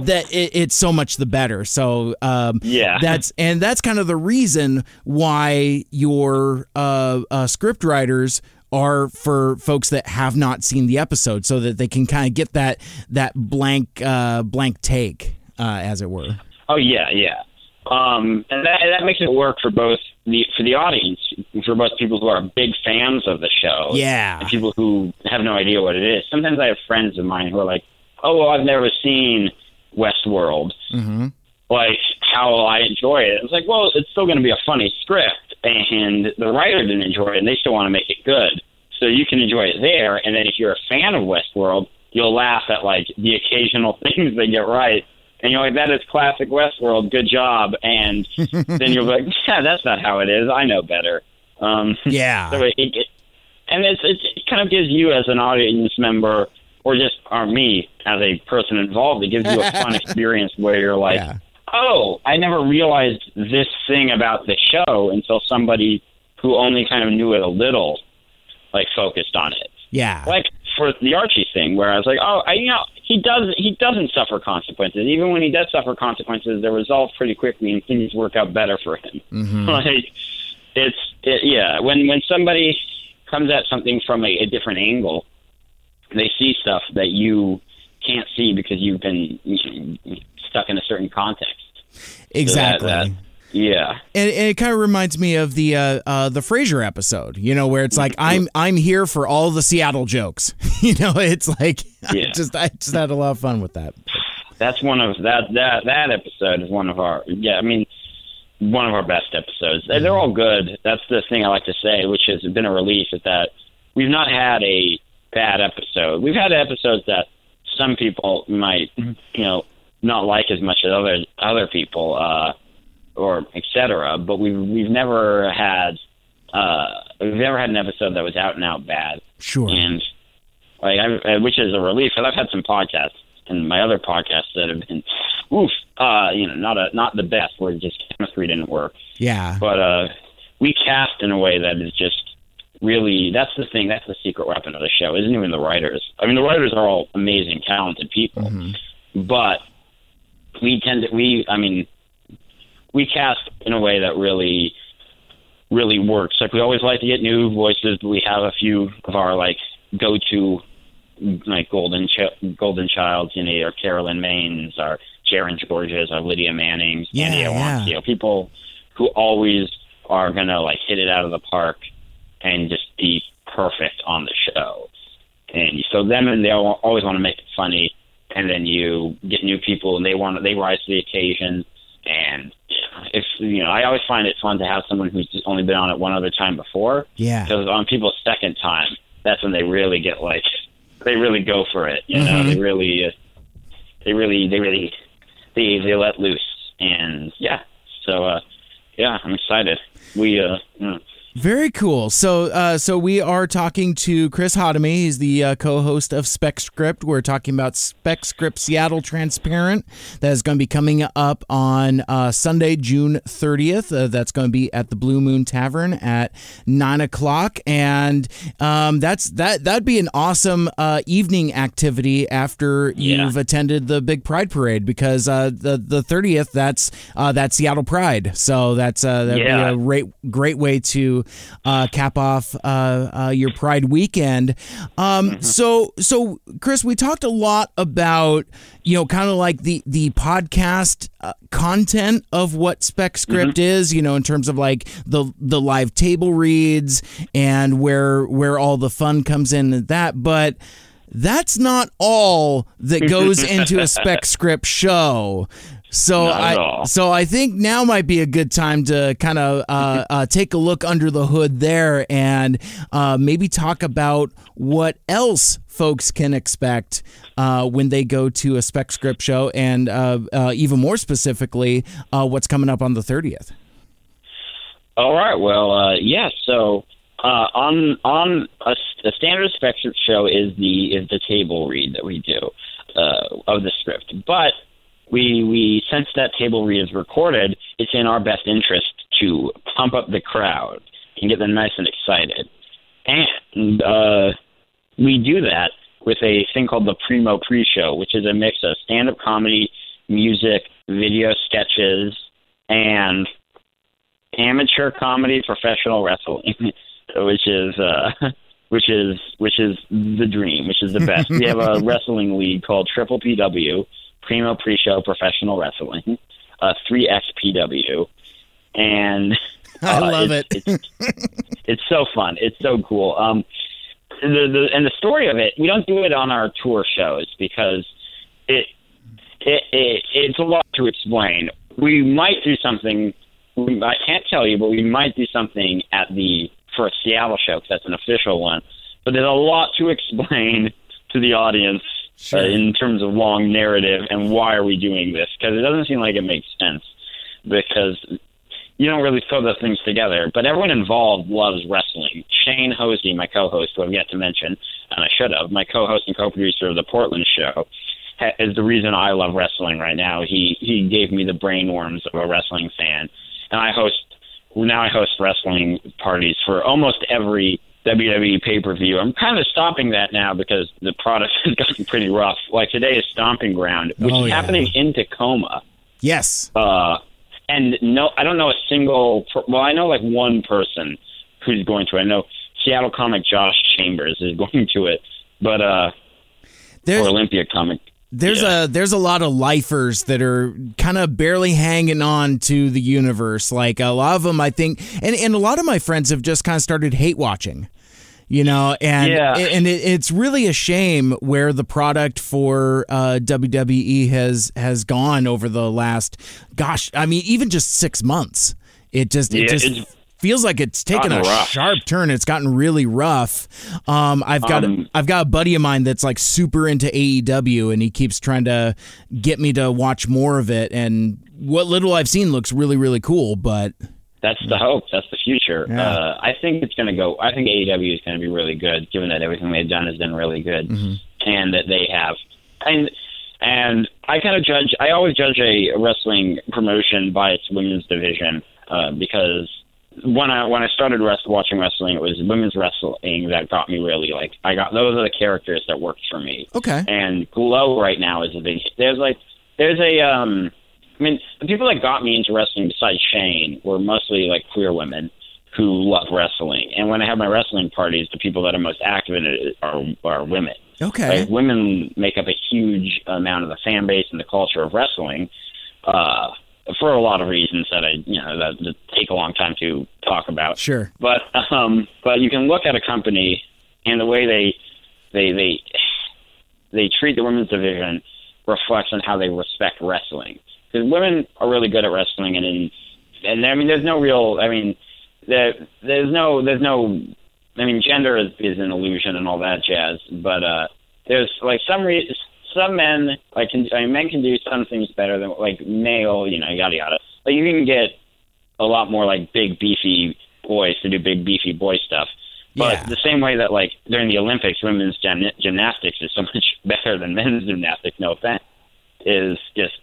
that it, it's so much the better so um Yeah. that's and that's kind of the reason why your uh, uh, script writers are for folks that have not seen the episode, so that they can kind of get that that blank uh, blank take, uh, as it were. Oh yeah, yeah. Um, and that that makes it work for both the for the audience, for both people who are big fans of the show, Yeah. and people who have no idea what it is. Sometimes I have friends of mine who are like, "Oh, well, I've never seen Westworld. Mm-hmm. Like, how will I enjoy it?" It's like, well, it's still going to be a funny script, and the writer didn't enjoy it, and they still want to make it good. So you can enjoy it there, and then if you're a fan of Westworld, you'll laugh at like the occasional things they get right. And you're like, that is classic Westworld. Good job. And then you're like, yeah, that's not how it is. I know better. Um, Yeah. so it, it, and it's, it kind of gives you as an audience member, or just or me as a person involved, it gives you a fun experience where you're like, Yeah. Oh, I never realized this thing about the show until somebody who only kind of knew it a little, like focused on it Yeah. like for the Archie thing, where I was like, oh, I, you know, he does he doesn't suffer consequences. Even when he does suffer consequences, they're resolved pretty quickly and things work out better for him. Mm-hmm. Like it's it, yeah, when when somebody comes at something from a, a different angle, they see stuff that you can't see because you've been stuck in a certain context. So that- Exactly. that- yeah. and, and it kind of reminds me of the uh, uh, the Frasier episode, you know, where it's like I'm I'm here for all the Seattle jokes. you know, it's like I just I just had a lot of fun with that. that's one of that that that episode is one of our yeah I mean one of our best episodes. They're all good. That's the thing I like to say, which has been a relief, is that we've not had a bad episode. We've had episodes that some people might you know not like as much as other other people uh, or etc. But we've we've never had uh, we've never had an episode that was out and out bad Sure. and like I, uh, which is a relief. Because I've had some podcasts and my other podcasts that have been, oof, uh, you know, not a not the best where just chemistry didn't work. Yeah. But uh, we cast in a way that is just really that's the thing. That's the secret weapon of the show. Isn't even the writers. I mean, the writers are all amazing, talented people, mm-hmm. but we tend to we. I mean, we cast in a way that really really works. Like we always like to get new voices, but we have a few of our like go to like golden Ch- golden childs, you know, our Carolyn Maines, our Sharon Georges, our Lydia Mannings, Yeah, Andy yeah. People who always are gonna like hit it out of the park and just be perfect on the show. And so them and they al- always want to make it funny, and then you get new people and they want to, they rise to the occasion. And if you know, I always find it fun to have someone who's just only been on it one other time before. Yeah. Because on people's second time, that's when they really get like, they really go for it. You know, they really, uh, they really, they really, they they let loose. And yeah, so uh, yeah, I'm excited. We uh, you know, Very cool. So, uh, so we are talking to Chris Hodemy. He's the uh, co-host of SpecScript. We're talking about SpecScript Seattle Transparent. That is going to be coming up on uh, Sunday, June 30th. Uh, that's going to be at the Blue Moon Tavern at nine o'clock, and um, that's that. That'd be an awesome uh, evening activity after Yeah. you've attended the big Pride Parade because uh, the the 30th that's uh, that's Seattle Pride. So that's uh, that'd Yeah. be a great great way to uh, cap off uh, uh, your Pride weekend. Um, So so Chris, we talked a lot about you know kind of like the the podcast uh, content of what SpecScript is. You know in terms of like the the live table reads and where where all the fun comes in and that, but. That's not all that goes into a spec script show. So I so I think now might be a good time to kind of uh, uh, take a look under the hood there and uh, maybe talk about what else folks can expect uh, when they go to a SpecScript show, and uh, uh, even more specifically, uh, what's coming up on the thirtieth. All right. Well, uh, yeah. So uh, on on a, a standard script show is the is the table read that we do uh, of the script, but we we since that table read is recorded, it's in our best interest to pump up the crowd and get them nice and excited, and uh, we do that with a thing called the Primo Pre-Show, which is a mix of stand-up comedy, music, video sketches, and amateur comedy professional wrestling, which is uh, which is which is the dream, which is the best. we have a wrestling league called Triple PW, Primo Pre-Show Professional Wrestling, uh, 3SPW, and I uh, love it's, it. it's, it's so fun. It's so cool. Um, the, the and the story of it, we don't do it on our tour shows because it, it, it it's a lot to explain. We might do something. I can't tell you, but we might do something at the first Seattle show because that's an official one. But there's a lot to explain to the audience uh, in terms of long narrative and why are we doing this because it doesn't seem like it makes sense because you don't really throw those things together. But everyone involved loves wrestling. Shane Hosey, my co-host, who I've yet to mention, and I should have, my co-host and co-producer of the Portland show, is the reason I love wrestling right now. He he gave me the brainworms of a wrestling fan, and I host now. I host wrestling parties for almost every WWE pay per view. I'm kind of stopping that now because the product has gotten pretty rough. Like today is Stomping Ground, which Oh, is yeah. happening in Tacoma. Yes. Uh, and no, I don't know a single. Per- well, I know like one person who's going to. it. I know Seattle comic Josh Chambers is going to it, but uh, There's or Olympia comic. there's Yeah. a there's a lot of lifers that are kind of barely hanging on to the universe. Like a lot of them, I think, and and a lot of my friends have just kind of started hate watching. You know, and Yeah. and it, it's really a shame where the product for uh, WWE has has gone over the last, gosh, I mean, even just six months. It just it Yeah, just feels like it's taken a rough. sharp turn. It's gotten really rough. Um, I've got Um, I've got a buddy of mine that's like super into AEW, and he keeps trying to get me to watch more of it. And what little I've seen looks really really cool. But That's the hope. That's the future. Yeah. Uh, I think it's going to go. I think AEW is going to be really good, given that everything they've done has been really good, Mm-hmm. and that they have. And and I kind of judge. I always judge a wrestling promotion by its women's division uh, because when I when I started rest, watching wrestling, it was women's wrestling that got me really like. I got those are the characters that worked for me. okay, And Glow right now is a big. There's like there's a um. I mean, the people that got me into wrestling besides Shane were mostly like queer women who love wrestling. And when I have my wrestling parties, the people that are most active in it are are women. okay, Like women make up a huge amount of the fan base and the culture of wrestling, uh, for a lot of reasons that I you know that, that take a long time to talk about. sure, But um, but you can look at a company and the way they they they they treat the women's division reflects on how they respect wrestling. Because women are really good at wrestling, and and I mean, there's no real. I mean, there there's no there's no. I mean, gender is, is an illusion and all that jazz. But uh, there's like some re- some men like can, I mean, men can do some things better than like male. You know, yada yada. Like you can get a lot more like big beefy boys to do big beefy boy stuff. But Yeah. the same way that like during the Olympics, women's gym- gymnastics is so much better than men's gymnastics. No offense, is just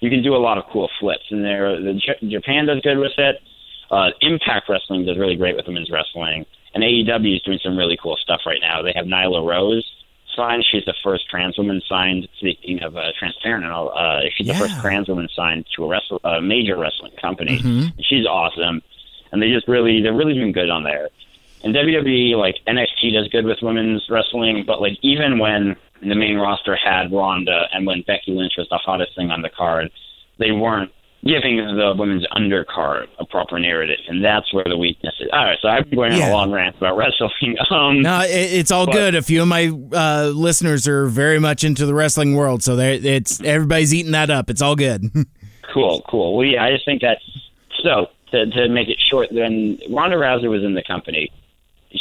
you can do a lot of cool flips, and there the J- Japan does good with it. Uh, Impact Wrestling does really great with women's wrestling, and AEW is doing some really cool stuff right now. They have Nyla Rose signed; she's the first trans woman signed. Speaking of uh, transparent and all, uh, she's the first trans woman signed to a wrestle, a major wrestling company. She's awesome, and they just really they're really doing good on there. And WWE, like NXT, does good with women's wrestling, but like even when the main roster had Ronda and when Becky Lynch was the hottest thing on the card, they weren't giving the women's undercard a proper narrative, and that's where the weakness is. All right, so I've been going on Yeah. a long rant about wrestling. Um, no, it, it's all But- good. A few of my uh, listeners are very much into the wrestling world, so it's everybody's eating that up. It's all good. Cool, cool. Well, yeah, I just think that. So to to make it short, then Ronda Rousey was in the company,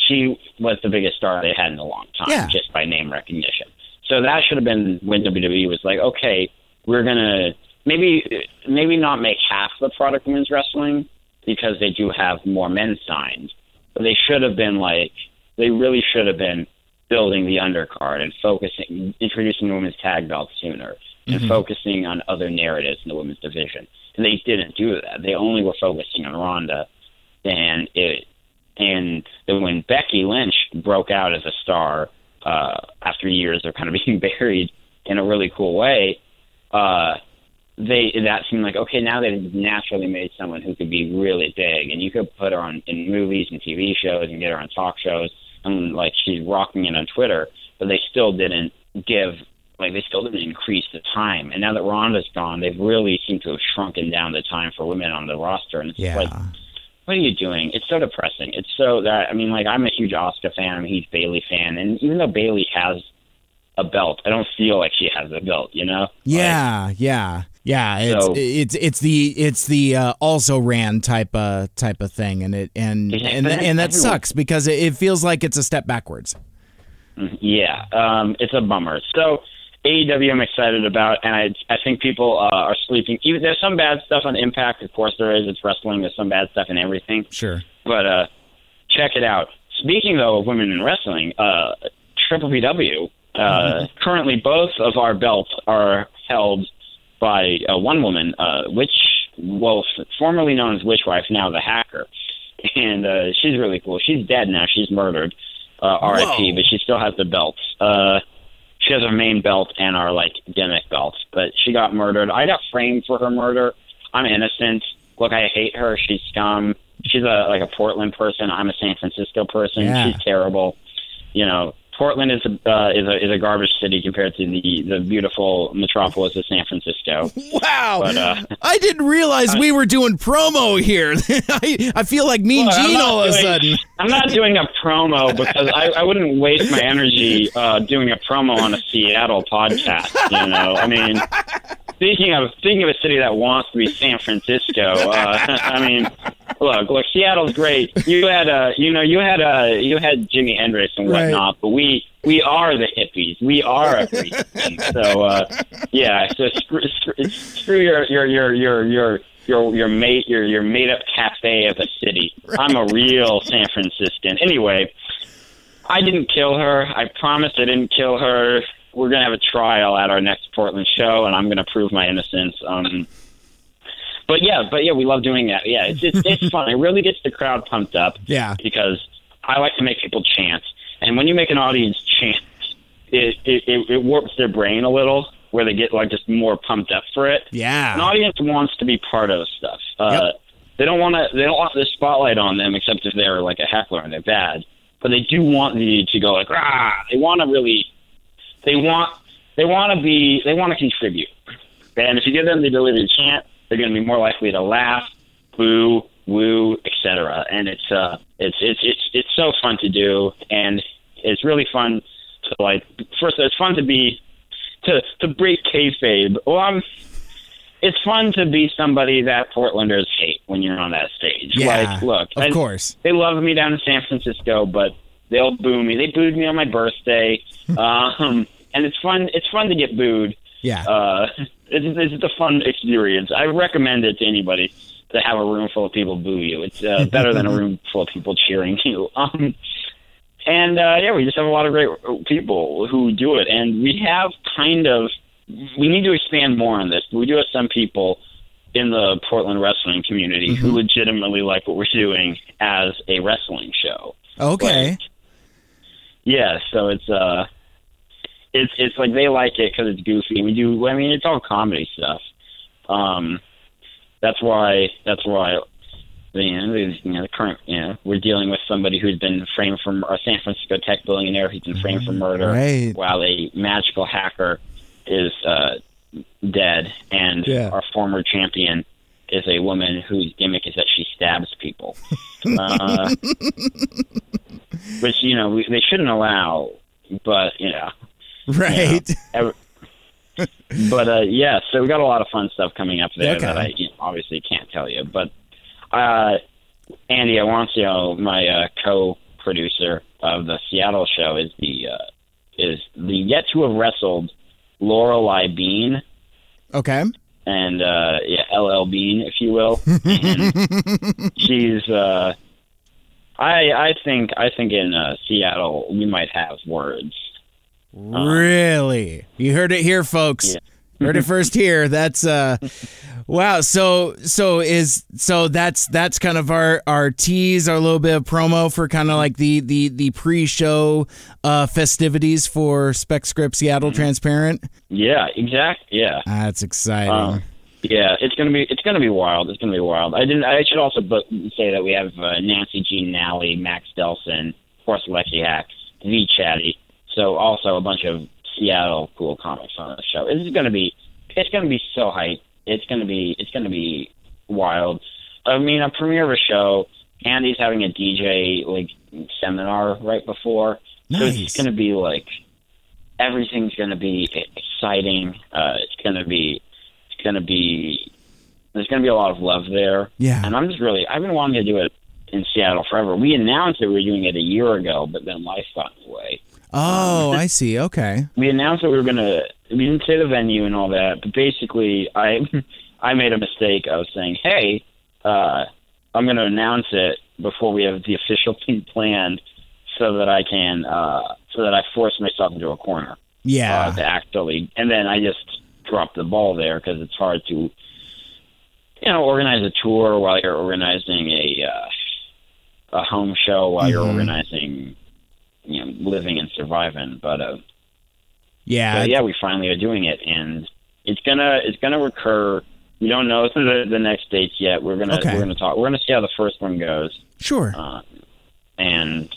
she was the biggest star they had in a long time, Yeah. just by name recognition. So that should have been when WWE was like, okay, we're gonna maybe maybe not make half the product women's wrestling because they do have more men signed, but they should have been like they really should have been building the undercard and focusing introducing the women's tag belt sooner and mm-hmm. focusing on other narratives in the women's division. And they didn't do that. They only were focusing on Ronda and it and then when Becky Lynch broke out as a star uh, after years of kind of being buried in a really cool way, uh, they that seemed like okay now they've naturally made someone who could be really big and you could put her on in movies and TV shows and get her on talk shows and like she's rocking it on Twitter, but they still didn't give like they still didn't increase the time. And now that Ronda's gone, they've really seemed to have shrunken down the time for women on the roster. And it's Yeah. like, what are you doing? It's so depressing. It's so that I mean, like I'm a huge Asuka fan. I'm a huge Bayley fan, and even though Bayley has a belt, I don't feel like she has a belt. You know? Like, Yeah, yeah, yeah. It's So- it's it's the it's the uh, also ran type uh type of thing, and it and Yeah, and but and that everyone- sucks because it, it feels like it's a step backwards. Yeah, um, it's a bummer. So AEW, I'm excited about, and I I think people uh, are sleeping. Even there's some bad stuff on Impact, of course there is. It's wrestling. There's some bad stuff in everything, Sure. but uh, check it out. Speaking though of women in wrestling, uh, Triple PW. Uh, currently, both of our belts are held by uh, one woman, uh, Witch, well, formerly known as Witch Wife, now the Hacker, and uh, she's really cool. She's dead now. She's murdered, uh, R.I.P. But she still has the belts. Uh, she has our main belt and our like gimmick belts, but she got murdered. I got framed for her murder. I'm innocent. Look, I hate her. She's scum. She's a like a Portland person. I'm a San Francisco person. Yeah. She's terrible. You know, Portland is a uh, is a is a garbage city compared to the the beautiful metropolis of San Francisco. Wow. But, uh, I didn't realize we were doing promo here. I, I feel like Mean Well, Gene all of a sudden. I'm not doing a promo because I, I wouldn't waste my energy uh, doing a promo on a Seattle podcast. You know, I mean, speaking of speaking of a city that wants to be San Francisco, uh, I mean, look, look, Seattle's great. You had uh, you know, you had uh, you had Jimi Hendrix and Right. whatnot, but we we are the hippies. We are a free. So uh, yeah, so screw, screw, screw your your your your your your your mate your your made up cafe of a city. I'm a real San Franciscan. Anyway, I didn't kill her. I promise I didn't kill her. We're gonna have a trial at our next Portland show, and I'm gonna prove my innocence. Um, but yeah, but yeah, we love doing that. Yeah, it's it's, it's fun. It really gets the crowd pumped up Yeah. because I like to make people chant, and when you make an audience chant, it it, it, it warps their brain a little, where they get like just more pumped up for it. Yeah, an audience wants to be part of stuff. Uh, Yep. They don't want to. They don't want the spotlight on them, except if they're like a heckler and they're bad. But they do want you to go like, ah. They want to really. They want. They want to be. They want to contribute. And if you give them the ability to chant, they're going to be more likely to laugh, boo, woo, etc. And it's uh, it's it's it's it's so fun to do, and it's really fun to like. First, it's fun to be to to break kayfabe. Well, I'm it's fun to be somebody that Portlanders hate when you're on that stage. Yeah. Like, look, Of I- course. they love me down in San Francisco, but they'll boo me. They booed me on my birthday, um, and it's fun. It's fun to get booed. Yeah. Uh, it's, it's a fun experience. I recommend it to anybody to have a room full of people boo you. It's uh, better than a room full of people cheering you. Um, and uh, yeah, we just have a lot of great people who do it, and we have kind of we need to expand more on this. We do have some people in the Portland wrestling community who legitimately like what we're doing as a wrestling show. okay. Like, yeah, so it's uh, it's it's like they like it because it's goofy. We do. I mean, it's all comedy stuff. Um, that's why. That's why. You know, you know, the current. You know, we're dealing with somebody who's been framed for a San Francisco tech billionaire who's been framed for murder, Right. while a magical hacker is uh, dead, and Yeah. our former champion is a woman whose gimmick is that she stabs people. uh, which you know we, they shouldn't allow, but you know, Right. ever, but uh, yeah, so we got a lot of fun stuff coming up there Okay. that I you know, obviously can't tell you. But uh, Andy Awancio, my uh, co-producer of the Seattle show, is the uh, is the yet to have wrestled Lorelei Bean Okay. and uh, yeah, LL Bean, if you will. And she's. Uh, I I think I think in uh, Seattle we might have words. Really? You heard it here, folks. Yeah. Heard it first here. That's uh wow. So so is so that's that's kind of our our tease, our little bit of promo for kind of like the the the pre-show uh festivities for SpecScript Seattle Transparent. Yeah, exact. Yeah. That's exciting. Um, yeah, it's gonna be it's gonna be wild. It's gonna be wild. I didn't. I should also say that we have uh, Nancy Jean Nally, Max Delson, of course, Lexi Hack, V Chatty. So also a bunch of Seattle cool comics on the show. This is going to be, it's going to be so hype. It's going to be, it's going to be wild. I mean, a premiere of a show. Andy's having a DJ like seminar right before, so Nice. it's going to be like everything's going to be exciting. Uh, it's going to be, it's going to be, there's going to be a lot of love there. Yeah. And I'm just really, I've been wanting to do it in Seattle forever. We announced that we were doing it a year ago, but then life got in the way. Oh, I see. Okay. We announced that we were going to, we didn't say the venue and all that, but basically, I, I made a mistake. I was saying, hey, uh, I'm going to announce it before we have the official thing planned, so that I can, uh, so that I force myself into a corner Yeah. uh, to actually, and then I just dropped the ball there because it's hard to, you know, organize a tour while you're organizing a uh, a home show while you're Mhm. organizing, you know, living and surviving. But uh, yeah. so yeah, we finally are doing it, and it's gonna it's gonna recur. We don't know the the next dates yet. We're gonna Okay. we're gonna talk. We're gonna see how the first one goes Sure. uh, and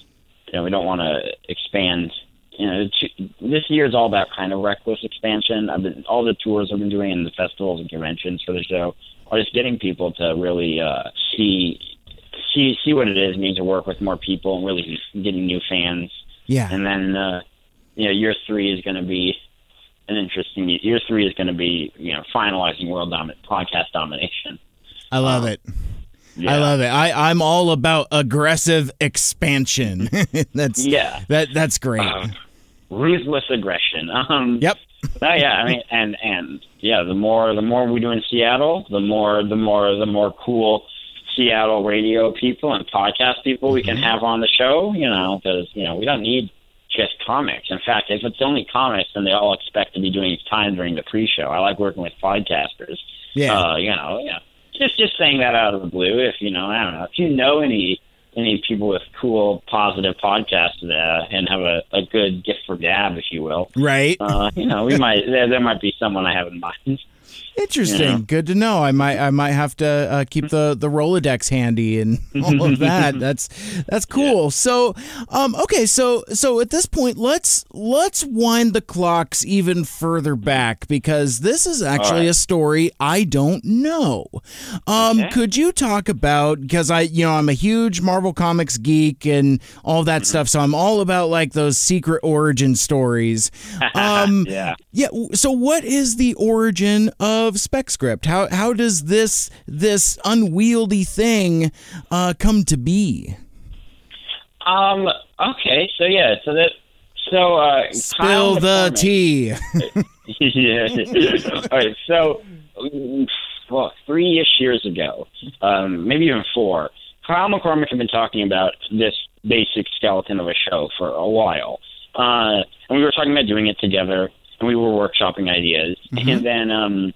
you know we don't want to expand. You know, this year is all about kind of reckless expansion. I've been all the tours I've been doing and the festivals and conventions for the show are just getting people to really uh, see see see what it is mean to work with more people and really getting new fans. yeah. And then uh, you know, year three is going to be an interesting. Year three is going to be you know finalizing world dominant podcast domination. I love uh, it. Yeah. I love it. I, I'm all about aggressive expansion. that's Yeah. That that's great. Uh, ruthless aggression. Um, yep. Oh yeah, I mean, and and yeah, the more the more we do in Seattle, the more the more the more cool Seattle radio people and podcast people we can Mm-hmm. have on the show. You know, because you know we don't need just comics. In fact, if it's only comics, then they all expect to be doing time during the pre-show. I like working with podcasters. Yeah. Uh, you know, yeah. Just just saying that out of the blue. If you know, I don't know, if you know any any people with cool, positive podcasts uh, and have a, a good gift for gab, if you will right. uh, you know, we might there, there might be someone I have in mind. Interesting. yeah. Good to know. I might I might have to uh, keep the the Rolodex handy and all of that. That's that's cool. So, um, okay. So so at this point, let's let's wind the clocks even further back because this is actually right. a story I don't know. Um, Okay. could you talk about because I you know I'm a huge Marvel Comics geek and all that stuff, so I'm all about like those secret origin stories. Um, yeah. yeah. So, what is the origin of SpecScript? How how does this this unwieldy thing uh, come to be? Um. Okay. So yeah. So that. So uh. Kyle Spill the tea. yeah. All right. So, well, three-ish years ago, um, maybe even four, Kyle McCormick had been talking about this basic skeleton of a show for a while, uh, and we were talking about doing it together, and we were workshopping ideas, and then um,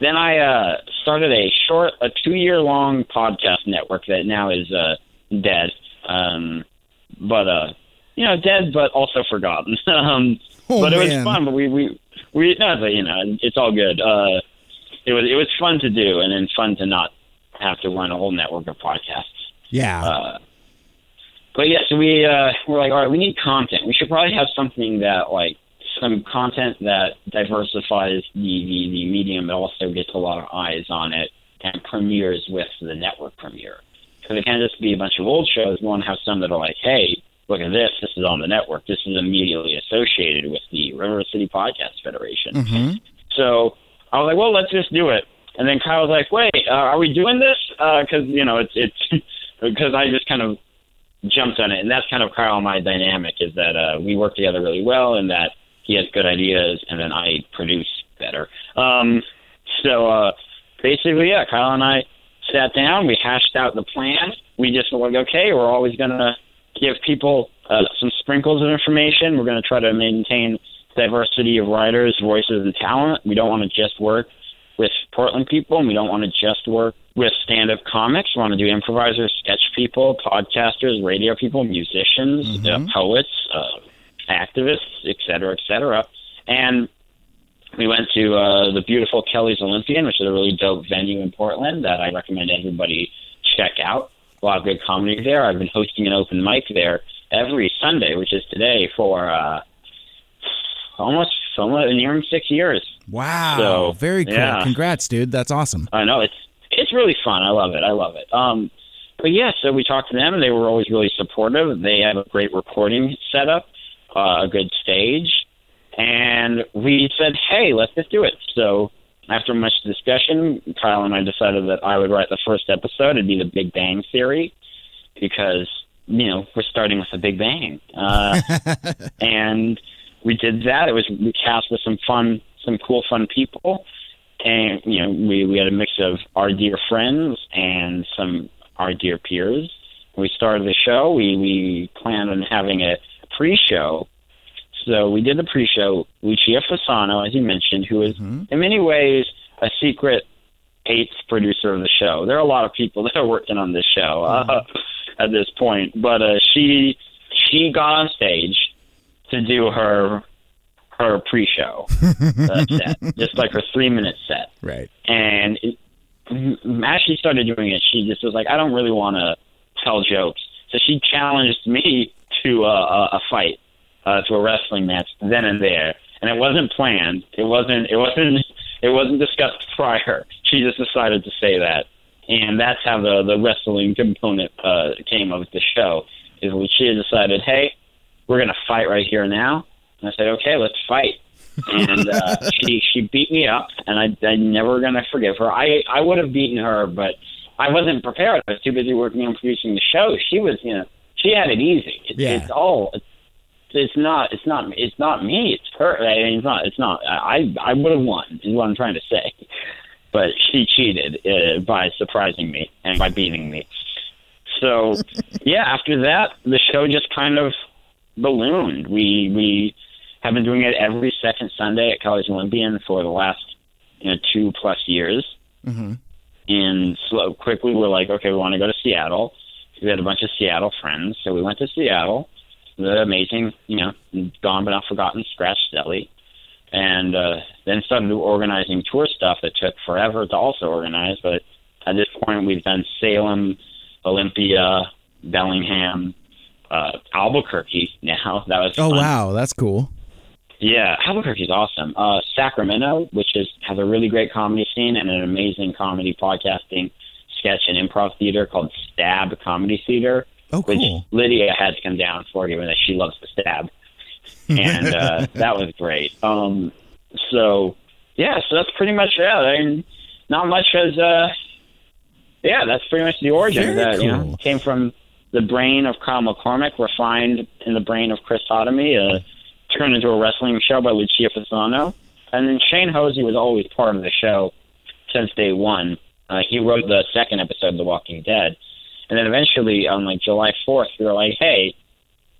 then I uh, started a short, a two-year-long podcast network that now is uh, dead, um, but uh, you know, dead but also forgotten. um, Oh, but it was fun. But we we we no, but, you know, it's all good. Uh, it was it was fun to do, and then fun to not have to run a whole network of podcasts. Yeah. Uh, but yeah, so we uh, we're like, all right, we need content. We should probably have something that like some content that diversifies the the, the medium, but also gets a lot of eyes on it and premieres with the network premiere. Because it can't just be a bunch of old shows. We want to have some that are like, hey, look at this. This is on the network. This is immediately associated with the River City Podcast Federation. hmm So I was like, well, let's just do it. And then Kyle was like, wait, uh, are we doing this? Because you know, it's it's because I just kind of jumped on it, and that's kind of Kyle and my dynamic is that uh, we work together really well, and that he has good ideas, and then I produce better. Um, so uh, basically, yeah, Kyle and I sat down, we hashed out the plan. We just were like, okay, we're always gonna give people uh, some sprinkles of information. We're gonna try to maintain diversity of writers, voices, and talent. We don't want to just work with Portland people, and we don't want to just work with stand-up comics. We want to do improvisers, sketch people, podcasters, radio people, musicians, uh, poets, uh, activists, et cetera, et cetera. And we went to uh, the beautiful Kelly's Olympian, which is a really dope venue in Portland that I recommend everybody check out. A lot of good comedy there. I've been hosting an open mic there every Sunday, which is today, for uh, almost almost nearing six years. Wow. So, Very cool. yeah. Congrats, dude. That's awesome. I know it's it's really fun. I love it. I love it. Um, but yeah, so we talked to them, and they were always really supportive. They have a great recording setup, uh, a good stage, and we said, "Hey, let's just do it." So after much discussion, Kyle and I decided that I would write the first episode. It'd be the Big Bang Theory, because you know we're starting with the Big Bang, uh, and we did that. It was we cast with some fun, some cool, fun people, and you know we we had a mix of our dear friends and some our dear peers. We started the show. We we planned on having a pre-show. So we did the pre-show. Lucia Fasano, as you mentioned, who is in many ways a secret eighth producer of the show. There are a lot of people that are working on this show uh, at this point, but uh, she she got on stage to do her her pre-show uh, set, just like her three minute set Right. and it, as she started doing it, she just was like, I don't really want to tell jokes. So she challenged me to uh, a, a fight, uh, to a wrestling match then and there, and it wasn't planned. It wasn't. It wasn't. It wasn't discussed prior. She just decided to say that, and that's how the the wrestling component uh, came of the show. Is Lucia decided, hey, we're gonna fight right here now. And I said, okay, let's fight and uh, she she beat me up, and I I'm never gonna forgive her. I I would have beaten her, but I wasn't prepared. I was too busy working on producing the show. She was, you know, she had it easy. It's, Yeah. it's all. It's, it's not. It's not. It's not me. It's her. I mean, it's not. It's not. I I would have won. Is what I'm trying to say. But she cheated uh, by surprising me and by beating me. So yeah, after that, the show just kind of ballooned. We we have been doing it every second Sunday at Kelly's Olympian for the last you know two plus years. Mm-hmm. And slow, quickly, we're like, okay, we want to go to Seattle. We had a bunch of Seattle friends, so we went to Seattle. The amazing, you know, gone but not forgotten Scratch Deli, and uh, then started organizing tour stuff that took forever to also organize. But at this point, we've done Salem, Olympia, Bellingham, uh, Albuquerque. Now that was Oh fun. wow, that's cool. Yeah, Albuquerque's awesome. Uh, Sacramento, which is has a really great comedy scene and an amazing comedy podcasting, sketch and improv theater called Stab Comedy Theater, Oh which. Lydia had to come down for, given that she loves to stab, and uh, that was great. Um, so yeah, so that's pretty much it. I mean, not much has. Uh, yeah, that's pretty much the origin. Very that you know came from the brain of Kyle McCormick, refined in the brain of Chris Sotomy, uh, turned into a wrestling show by Lucia Fasano. And then Shane Hosey was always part of the show since day one. Uh, he wrote the second episode of The Walking Dead. And then eventually, on like July 4th, we were like, hey,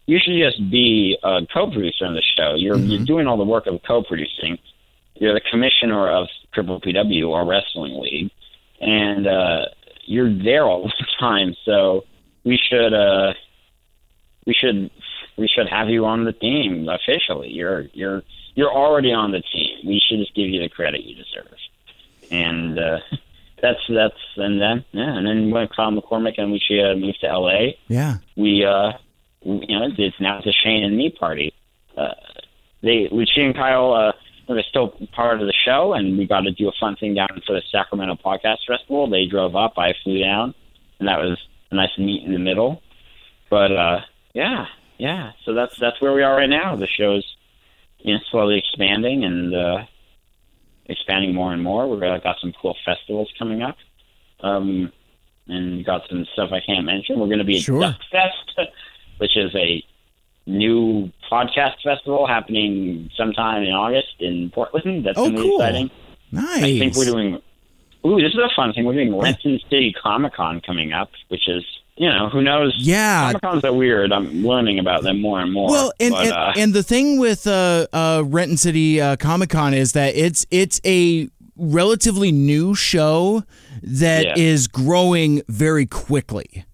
you should just be a co-producer on the show. You're, you're doing all the work of co-producing. You're the commissioner of Triple PW or Wrestling League, and uh, you're there all the time. So we should uh, we should we should have you on the team officially. You're you're you're already on the team. We should just give you the credit you deserve. And uh, that's that's and then yeah, and then when Kyle McCormick and Lucia moved to LA, Yeah. we uh we- you know it's now it's a Shane and me party. Uh, they Lucia and Kyle uh they're still part of the show, and we got to do a fun thing down for the Sacramento Podcast Festival. They drove up, I flew down, and that was a nice meet in the middle. But uh yeah, yeah. So that's that's where we are right now. The show's you know slowly expanding and uh expanding more and more. We've got, got some cool festivals coming up. Um and got some stuff I can't mention. We're going to be at Sure. Duck Fest, which is a new podcast festival happening sometime in August in Portland. That's Oh, be cool. exciting. Nice. I think we're doing. Ooh, this is a fun thing. We're doing Renton City Comic Con coming up, which is you know who knows. Yeah. Comic Cons are weird. I'm learning about them more and more. Well, and but, and, uh, and the thing with uh, uh, Renton City uh, Comic Con is that it's it's a relatively new show that is Yeah. growing very quickly.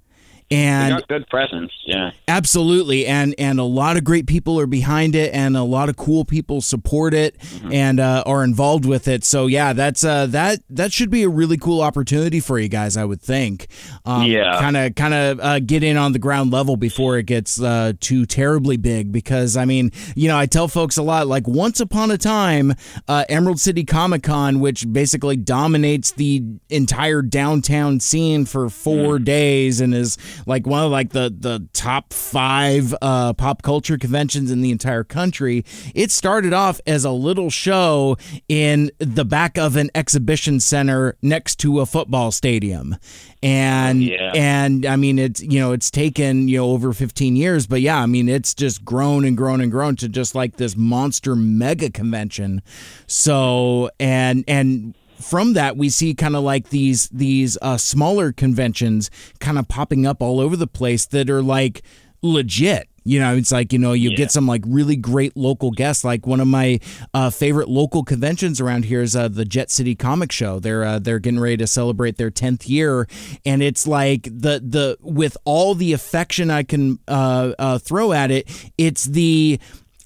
And got good presence. Yeah. Absolutely, and and a lot of great people are behind it, and a lot of cool people support it Mm-hmm. and uh, are involved with it. So yeah, that's uh, that that should be a really cool opportunity for you guys, I would think. Um, Yeah. kind of kind of uh, get in on the ground level before it gets uh, too terribly big. Because I mean, you know, I tell folks a lot. Like once upon a time, uh, Emerald City Comic Con, which basically dominates the entire downtown scene for four days and is like one of like the the top five uh, pop culture conventions in the entire country. It started off as a little show in the back of an exhibition center next to a football stadium, and Yeah. and I mean it's you know it's taken you know over 15 years, but yeah, I mean it's just grown and grown and grown to just like this monster mega convention. So and and from that we see kind of like these these uh, smaller conventions kind of popping up all over the place that are like legit. You know it's like you know you get some like really great local guests. Like one of my uh, favorite local conventions around here is uh, the jet city comic show. They're uh, they're getting ready to celebrate their 10th year. And it's like the the with all the affection i can uh, uh, throw at it it's the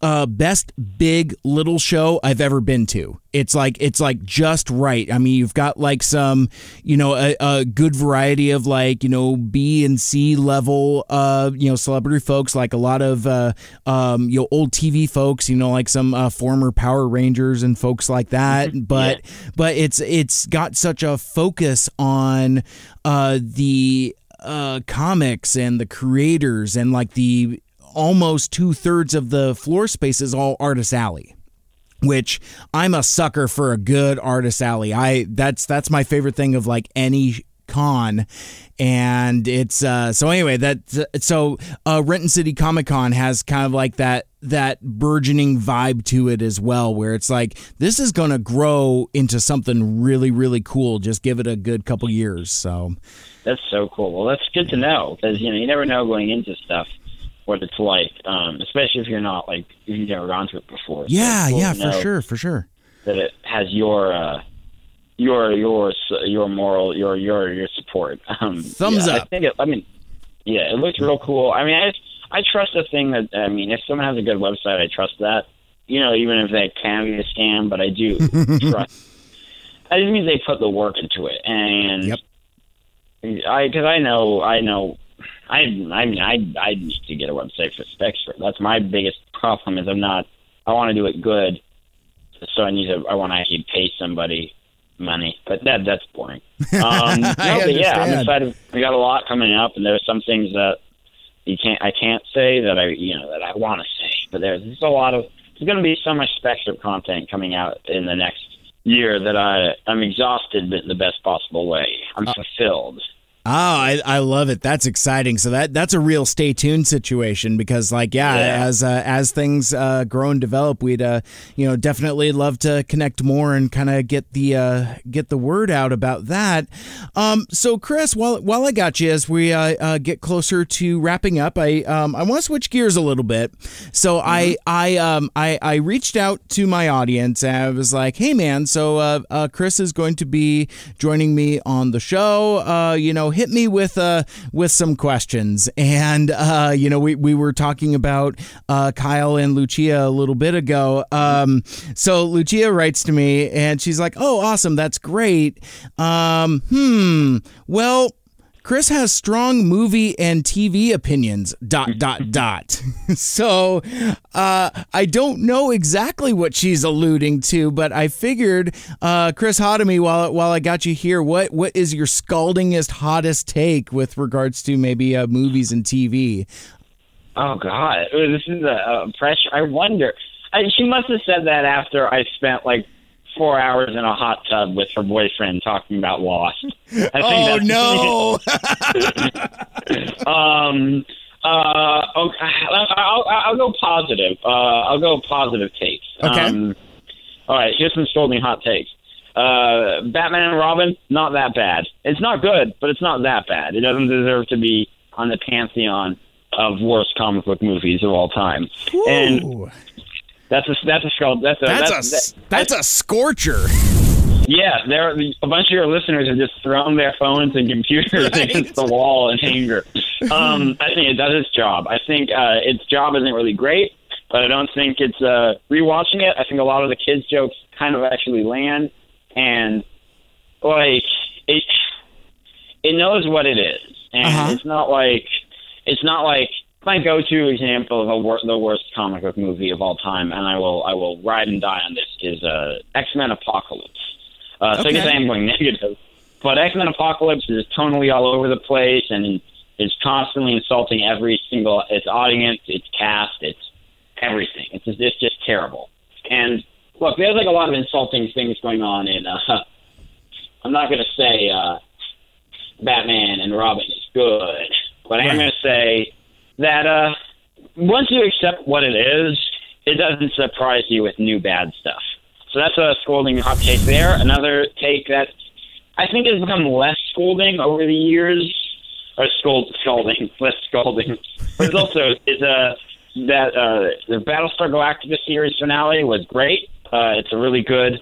uh, best big little show I've ever been to. It's like it's like just right. I mean, you've got like some, you know, a, a good variety of like you know B and C level, uh, you know, celebrity folks. Like a lot of, uh, um, you know, old TV folks. You know, like some uh, former Power Rangers and folks like that. But but it's it's got such a focus on uh the uh comics and the creators and like the almost two thirds of the floor space is all artist alley which i'm a sucker for a good artist alley. I that's that's my favorite thing of like any con. And it's uh so anyway that so uh renton city comic con has kind of like that that burgeoning vibe to it as well where it's like this is gonna grow into something really really cool. Just give it a good couple years so. That's so cool. Well, that's good to know because you know you never know going into stuff what it's like, um, especially if you're not like if you've never gone through it before. Yeah cool yeah for sure for sure That it has your uh, your your your moral your your your support. Um, Thumbs yeah, I up. think it, I mean, yeah, it looks real cool. I mean, I I trust a thing that I mean, if someone has a good website, I trust that. You know, even if they can be a scam, but I do trust. I just mean they put the work into it, and Yep. I because I know I know I I mean I I need to get a website for SpecScript. That's my biggest problem is I'm not I want to do it good, so I need to I want to actually pay somebody money, but that that's boring. Um, no, but yeah, I'm excited. We got a lot coming up, and there's some things that you can't I can't say that I you know that I want to say, but there's, there's a lot of there's going to be so much SpecScript content coming out in the next year that I I'm exhausted, but in the best possible way. I'm fulfilled. Oh, I, I love it. That's exciting. So that that's a real stay tuned situation because, like, yeah, Yeah. as uh, as things uh, grow and develop, we'd uh, you know definitely love to connect more and kind of get the uh, get the word out about that. Um, so, Chris, while while I got you, as we uh, uh, get closer to wrapping up, I um, I want to switch gears a little bit. So I I um I I reached out to my audience and I was like, hey man, so uh, uh, Chris is going to be joining me on the show. Uh, you know, hit me with uh with some questions. And uh, you know, we we were talking about uh, Kyle and Lucia a little bit ago. Um, so Lucia writes to me and she's like, oh, awesome, that's great. Um, hmm, well. Chris has strong movie and TV opinions. Dot dot dot. So, uh, I don't know exactly what she's alluding to, but I figured, uh, Chris Hotomy, while while I got you here, what what is your scaldingest, hottest take with regards to maybe uh, movies and TV? Oh God, this is a, a pressure. I wonder. I, she must have said that after I spent like four hours in a hot tub with her boyfriend talking about Lost. I think Oh no! um. Uh. Okay. I'll, I'll, go positive. Uh. I'll go positive takes. Okay. Um, all right. Here's some scolding hot takes. Uh, Batman and Robin, not that bad. It's not good, but it's not that bad. It doesn't deserve to be on the pantheon of worst comic book movies of all time. And Ooh, that's a that's a. That's a that's a that's, that's a scorcher. yeah. There, are, a bunch of your listeners have just thrown their phones and computers against the wall in anger. um, I think it does its job. I think uh, its job isn't really great, but I don't think it's uh, rewatching it. I think a lot of the kids' jokes kind of actually land, and like it, it knows what it is, and Uh-huh. it's not like it's not like my go-to example of a wor- the worst comic book movie of all time, and I will I will ride and die on this is uh, X-Men Apocalypse. Uh, so I guess I am going negative, but X-Men Apocalypse is tonally all over the place and is constantly insulting every single its audience, its cast, its everything. It's just, it's just terrible. And look, there's like a lot of insulting things going on in. Uh, I'm not going to say uh, Batman and Robin is good, but I am Right. going to say that uh, once you accept what it is, it doesn't surprise you with new bad stuff. So that's a scolding hot take there. Another take that I think has become less scolding over the years, or scold scolding, less scolding. But it's also is uh, that uh, the Battlestar Galactica series finale was great. Uh, it's a really good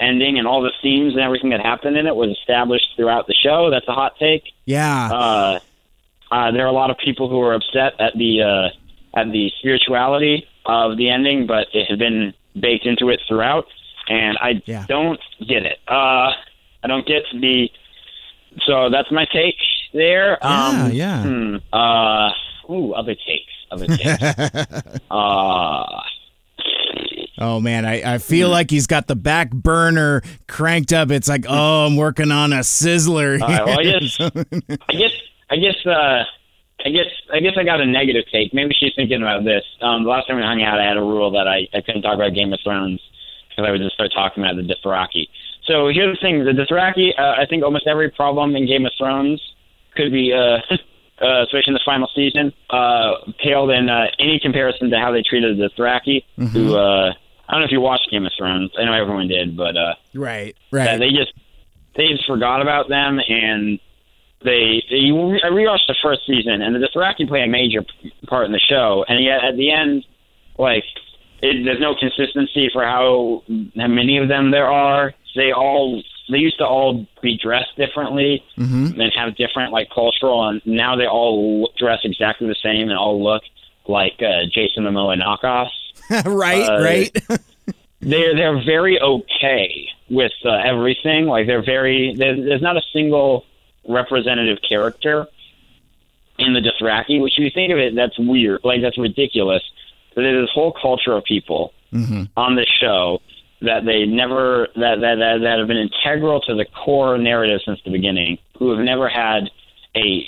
ending, and all the themes and everything that happened in it was established throughout the show. That's a hot take. Yeah. Uh, uh, there are a lot of people who are upset at the uh, at the spirituality of the ending, but it had been baked into it throughout, and I Yeah. don't get it. Uh, I don't get the. So that's my take there. Yeah, um, yeah. hmm, uh, ooh, other takes. Other takes. uh, Oh man, I, I feel like he's got the back burner cranked up. It's like, oh, I'm working on a sizzler. Right, well, I guess, I guess, I guess, uh, I guess, I guess I got a negative take. Maybe she's thinking about this. Um, the last time we hung out, I had a rule that I, I couldn't talk about Game of Thrones because I would just start talking about the Dothraki. So here's the thing: the Dothraki. Uh, I think almost every problem in Game of Thrones could be, uh, uh, especially in the final season, uh, paled in uh, any comparison to how they treated the Dothraki. Who uh, I don't know if you watched Game of Thrones. I know everyone did, but. Uh, right, right. they just they just forgot about them and they, they I rewatched the first season and the Dothraki play a major part in the show and yet at the end like it, there's no consistency for how how many of them there are they all they used to all be dressed differently Mm-hmm. and have different like cultural and now they all look- dress exactly the same and all look like uh, Jason Momoa knockoffs right, uh, right. they're they're very okay with uh, everything. Like they're very there's, there's not a single representative character in the Dothraki. Which if you think of it, that's weird. Like that's ridiculous. But there's this whole culture of people on this show that they never that, that that that have been integral to the core narrative since the beginning, who have never had a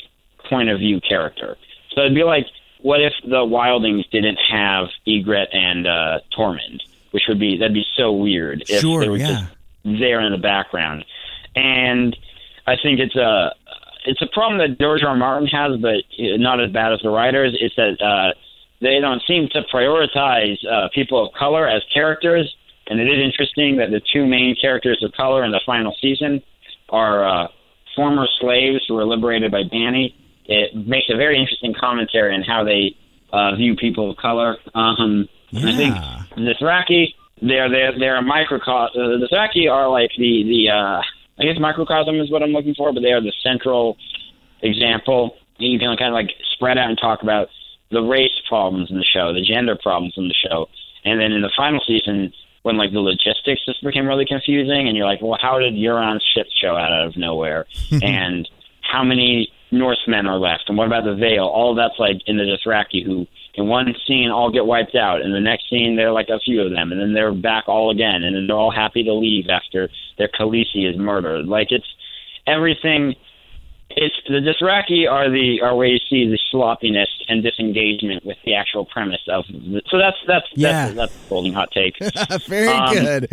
point of view character. So it'd be like, what if the Wildlings didn't have Ygritte and uh, Tormund, which would be that'd be so weird if Sure, they were yeah. just there in the background. And I think it's a it's a problem that George R. R. Martin has, but not as bad as the writers. It's that uh, they don't seem to prioritize uh, people of color as characters. And it is interesting that the two main characters of color in the final season are uh, former slaves who were liberated by Danny. It makes a very interesting commentary on how they uh, view people of color. Um, and I think the Dothraki, they're they're they're a microcosm. Uh, the Dothraki are like the the uh, I guess microcosm is what I'm looking for, but they are the central example. You can kind of like spread out and talk about the race problems in the show, the gender problems in the show, and then in the final season, when like the logistics just became really confusing, and you're like, well, how did Euron's ship show out of nowhere, and how many Norsemen are left, and what about the Vale? All that's like in the Dothraki, who in one scene all get wiped out, and the next scene they're like a few of them, and then they're back all again, and then they're all happy to leave after their Khaleesi is murdered. Like it's everything it's the Dothraki are the are where you see the sloppiness and disengagement with the actual premise of the, so that's that's Yeah. that's that's a golden hot take. Very Um, good.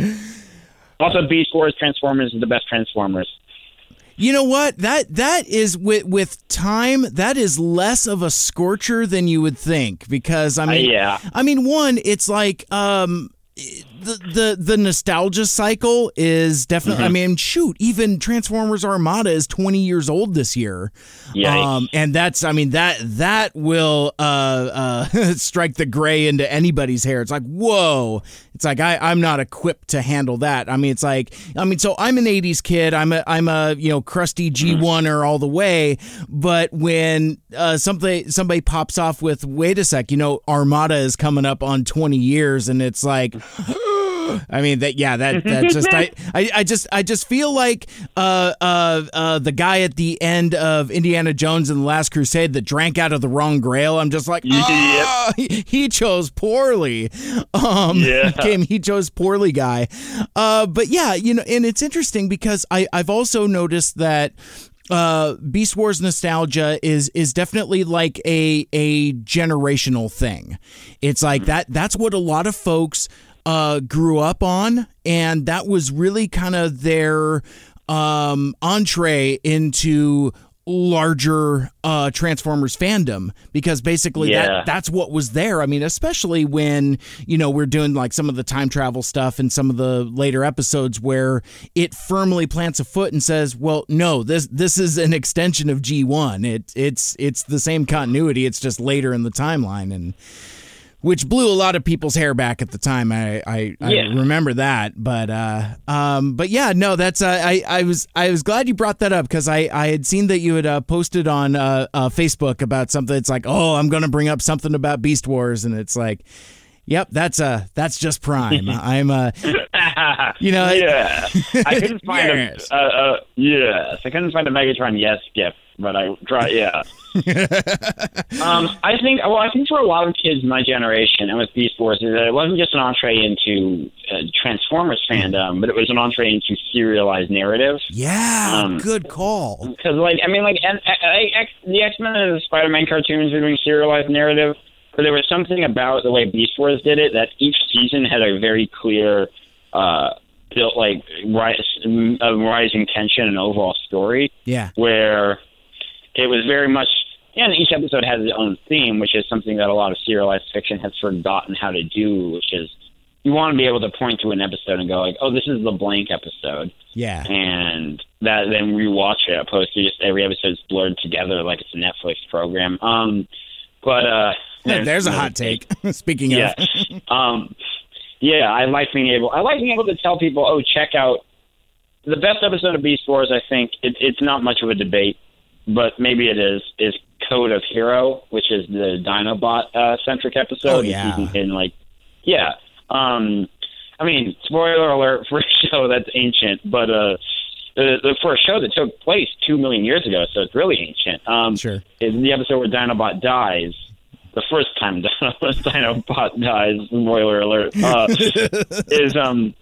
also, Beast Wars Transformers is the best Transformers. You know what? That that is with with time. That is less of a scorcher than you would think because I mean, yeah. I mean, one, it's like um, the the the nostalgia cycle is definitely. I Mm-hmm. mean, shoot, even Transformers Armada is 20 years old this year. Yikes. and that's. I mean that that will uh, uh, strike the gray into anybody's hair. It's like whoa. It's like I I'm not equipped to handle that. I mean, it's like I mean, so I'm an 80s kid. I'm a I'm a you know crusty G1er all the way. But when uh, something somebody pops off with wait a sec, you know, Armada is coming up on 20 years, and it's like. I mean that yeah that that just I, I I just I just feel like uh uh uh the guy at the end of Indiana Jones and the Last Crusade that drank out of the wrong grail. I'm just like "Ah, he, he chose poorly. Um Yeah. became he chose poorly guy. Uh but yeah, you know, and it's interesting because I I've also noticed that uh, Beast Wars nostalgia is is definitely like a a generational thing. It's like that. That's what a lot of folks uh, grew up on, and that was really kind of their um, entree into larger uh Transformers fandom because basically Yeah. that that's what was there. I mean, especially when, you know, we're doing like some of the time travel stuff and some of the later episodes where it firmly plants a foot and says, "Well, no, this this is an extension of G1. It it's it's the same continuity, it's just later in the timeline and which blew a lot of people's hair back at the time. I I, I remember that, but uh, um, but yeah, no, that's uh, I I was I was glad you brought that up because I I had seen that you had uh, posted on uh, uh, Facebook about something. It's like, oh, I'm gonna bring up something about Beast Wars, and it's like. Yep, that's uh that's just prime. I'm uh you know yeah, I couldn't find Yes. a, uh, uh, yes, I couldn't find a Megatron yes gift, but I try. Yeah. um, I think. Well, I think for a lot of kids in my generation and with Beast Wars, is that it wasn't just an entree into uh, Transformers fandom, but it was an entree into serialized narrative. yeah, Um, good call. Because, like, I mean, like, and, I, X, the X Men and the Spider Man cartoons were doing serialized narrative, but there was something about the way Beast Wars did it that each season had a very clear, uh, built like rise, a rising tension and overall story Yeah. where it was very much and each episode has its own theme, which is something that a lot of serialized fiction has forgotten how to do, which is you want to be able to point to an episode and go like, "Oh, this is the blank episode," Yeah. and that then rewatch it, opposed to just every episode's blurred together like it's a Netflix program. Um, but uh, There's a hot take. Speaking of Yes. um, yeah, I like being able. I like being able to tell people, "Oh, check out the best episode of Beast Wars." I think it, it's not much of a debate, but maybe it is. Is Code of Hero, which is the Dinobot uh, centric episode. Oh, yeah. in like, yeah. Um, I mean, spoiler alert for a show that's ancient, but uh, for a show that took place two million years ago, so it's really ancient. Um, Sure. Is the episode where Dinobot dies. The first time Dinobot dies, spoiler alert, uh, is um,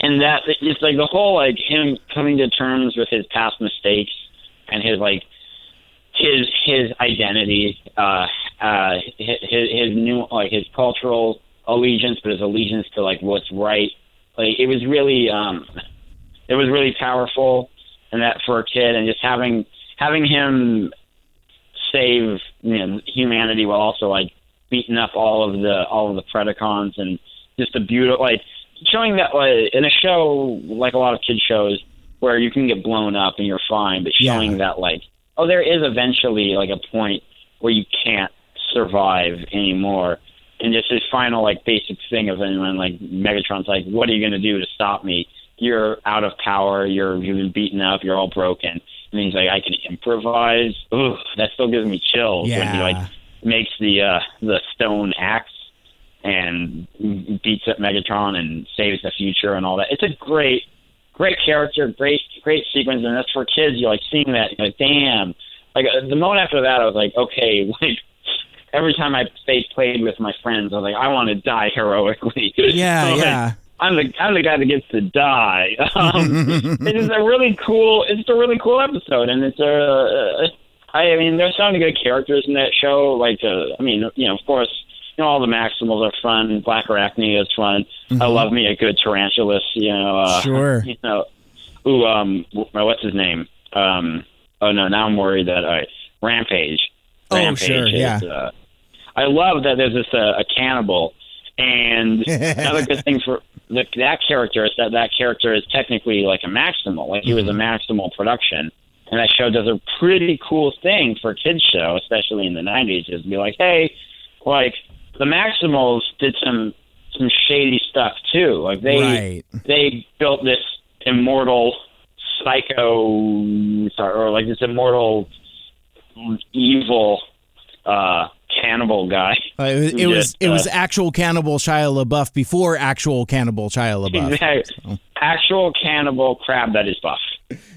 and that it's like the whole like him coming to terms with his past mistakes and his like his his identity, uh, uh, his, his new like his cultural allegiance, but his allegiance to like what's right. Like it was really, um, it was really powerful, and that for a kid, and just having having him save you know humanity while also like beating up all of the all of the Predacons and just a beautiful like showing that like in a show like a lot of kid shows where you can get blown up and you're fine, but showing Yeah. that like oh there is eventually like a point where you can't survive anymore. And just his final like basic thing of when, like Megatron's like, What are you gonna do to stop me? You're out of power, you're you've been beaten up, you're all broken. He's like, I can improvise. Ooh, that still gives me chills when he Yeah. like makes the uh the stone axe and beats up Megatron and saves the future and all that. It's a great, great character, great, great sequence, and that's for kids. You like seeing that, you're like, damn. Like uh, the moment after that, I was like, okay, like every time I played played with my friends, I was like, I want to die heroically. Yeah, Like, yeah. I'm the I'm the guy that gets to die. Um, it is a really cool. It's a really cool episode, and it's a. Uh, I mean, there's so many good characters in that show. Like, uh, I mean, you know, of course, you know, all the Maximals are fun. Blackarachnia is fun. I love me a good Tarantulas. You know, uh, Mm-hmm. Sure. You know, ooh, um, what's his name? Um, oh no, now I'm worried that I Rampage. Oh, Rampage sure, is, yeah. Uh, I love that there's this uh, a cannibal And another good thing for the, that character is that that character is technically like a maximal, like he was a maximal production. And that show does a pretty cool thing for a kids show, especially in the '90s, is be like, hey, like the Maximals did some some shady stuff too. Like they Right. they built this immortal psycho, sorry, or like this immortal evil uh, cannibal guy. Uh, it was it was, just, it was uh, actual cannibal Shia LaBeouf before actual cannibal Shia LaBeouf. Exactly. Actual cannibal crab that is buff.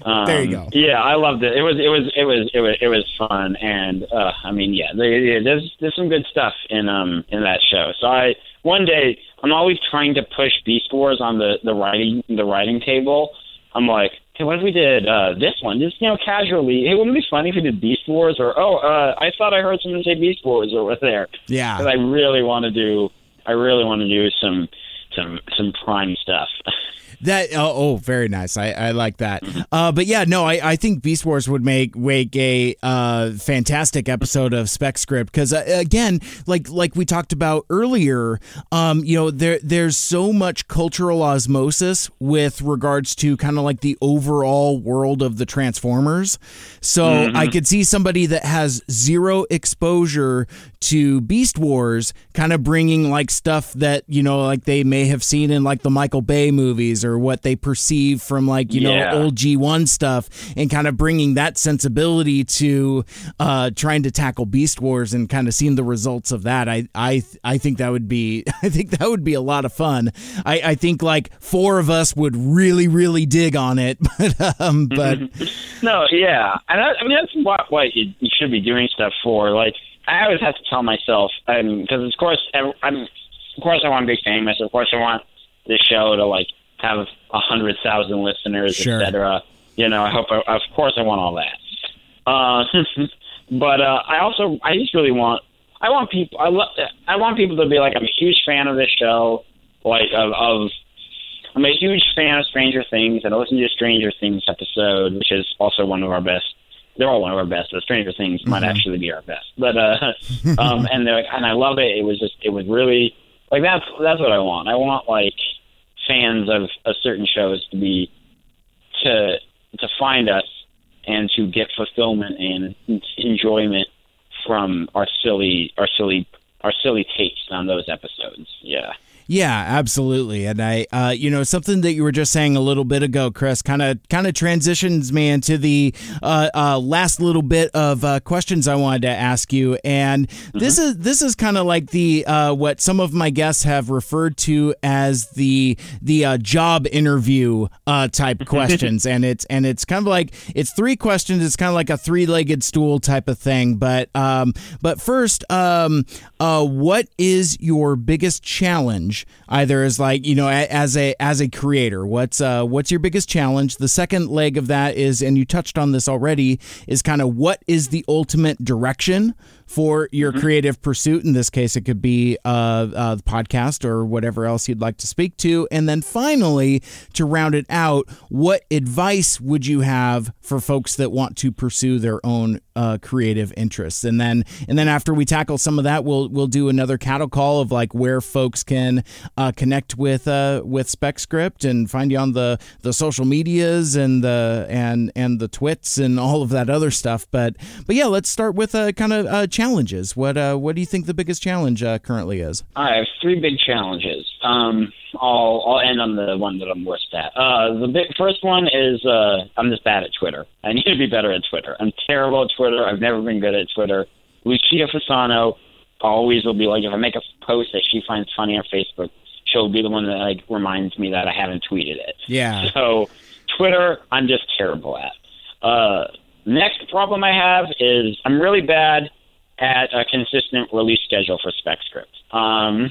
Um, There you go. Yeah, I loved it. It was it was it was it was it was fun, and uh, I mean, yeah, there- there- there's there's some good stuff in um in that show. So I one day I'm always trying to push Beast Wars on the the writing the writing table. I'm like, hey, what if we did uh, this one? Just you know, casually. Hey, wouldn't it be funny if we did Beast Wars? Or oh, uh, I thought I heard someone say Beast Wars over there. Yeah. because I really want to do. I really want to do some some some prime stuff. That oh, oh very nice. I, I like that. Uh, but yeah, no, I, I think Beast Wars would make make a uh, fantastic episode of Spec Script because uh, again, like like we talked about earlier, um, you know, there there's so much cultural osmosis with regards to kind of like the overall world of the Transformers. So I could see somebody that has zero exposure to Beast Wars kind of bringing like stuff that you know like they may have seen in like the Michael Bay movies or what they perceive from like you Yeah. know old G1 stuff and kind of bringing that sensibility to uh trying to tackle Beast Wars and kind of seeing the results of that I I I think that would be I think that would be a lot of fun I I think like four of us would really really dig on it but um but No, yeah, and that, I mean that's what what you, you should be doing stuff for. Like I always have to tell myself, because of course I'm, of course I want to be famous. Of course I want this show to like have a hundred thousand listeners, Sure. etc. You know, I hope. I, of course I want all that. Uh, but uh, I also I just really want I want people I lo- I want people to be like I'm a huge fan of this show, like of, of I'm a huge fan of Stranger Things, and I listened to Stranger Things episode, which is also one of our best. They're all one of our best, but Stranger Things might actually be our best. But uh, um, and they're like, and I love it. It was just, it was really like that's that's what I want. I want like fans of, of certain shows to be to to find us and to get fulfillment and enjoyment from our silly our silly our silly takes on those episodes. Yeah. Yeah, absolutely. And I, uh, you know, something that you were just saying a little bit ago, Chris, kind of kind of transitions me into the uh, uh, last little bit of uh, questions I wanted to ask you. And this is this is kind of like the uh, what some of my guests have referred to as the the uh, job interview uh, type questions. And it's and it's kind of like it's three questions. It's kind of like a three legged stool type of thing. But um, but first, um, uh, what is your biggest challenge? Either as like you know as a as a creator, what's uh, what's your biggest challenge? The second leg of that is, and you touched on this already, is kind of what is the ultimate direction for your creative pursuit. In this case, it could be uh, uh, the podcast or whatever else you'd like to speak to. And then finally, to round it out, what advice would you have for folks that want to pursue their own uh, creative interests? And then, and then after we tackle some of that, we'll we'll do another cattle call of like where folks can uh, connect with uh, with SpecScript and find you on the the social medias and the and and the twits and all of that other stuff. But but yeah, let's start with uh, kind of uh, challenges. What uh, what do you think the biggest challenge uh, currently is? I have three big challenges. Um, I'll I'll end on the one that I'm worst at. Uh, the big first one is uh, I'm just bad at Twitter. I need to be better at Twitter. I'm terrible at Twitter. I've never been good at Twitter. Lucia Fasano always will be like if I make a post that she finds funny on Facebook, she'll be the one that like reminds me that I haven't tweeted it. Yeah. So Twitter, I'm just terrible at. Uh, next problem I have is I'm really bad at a consistent release schedule for SpecScript. Um,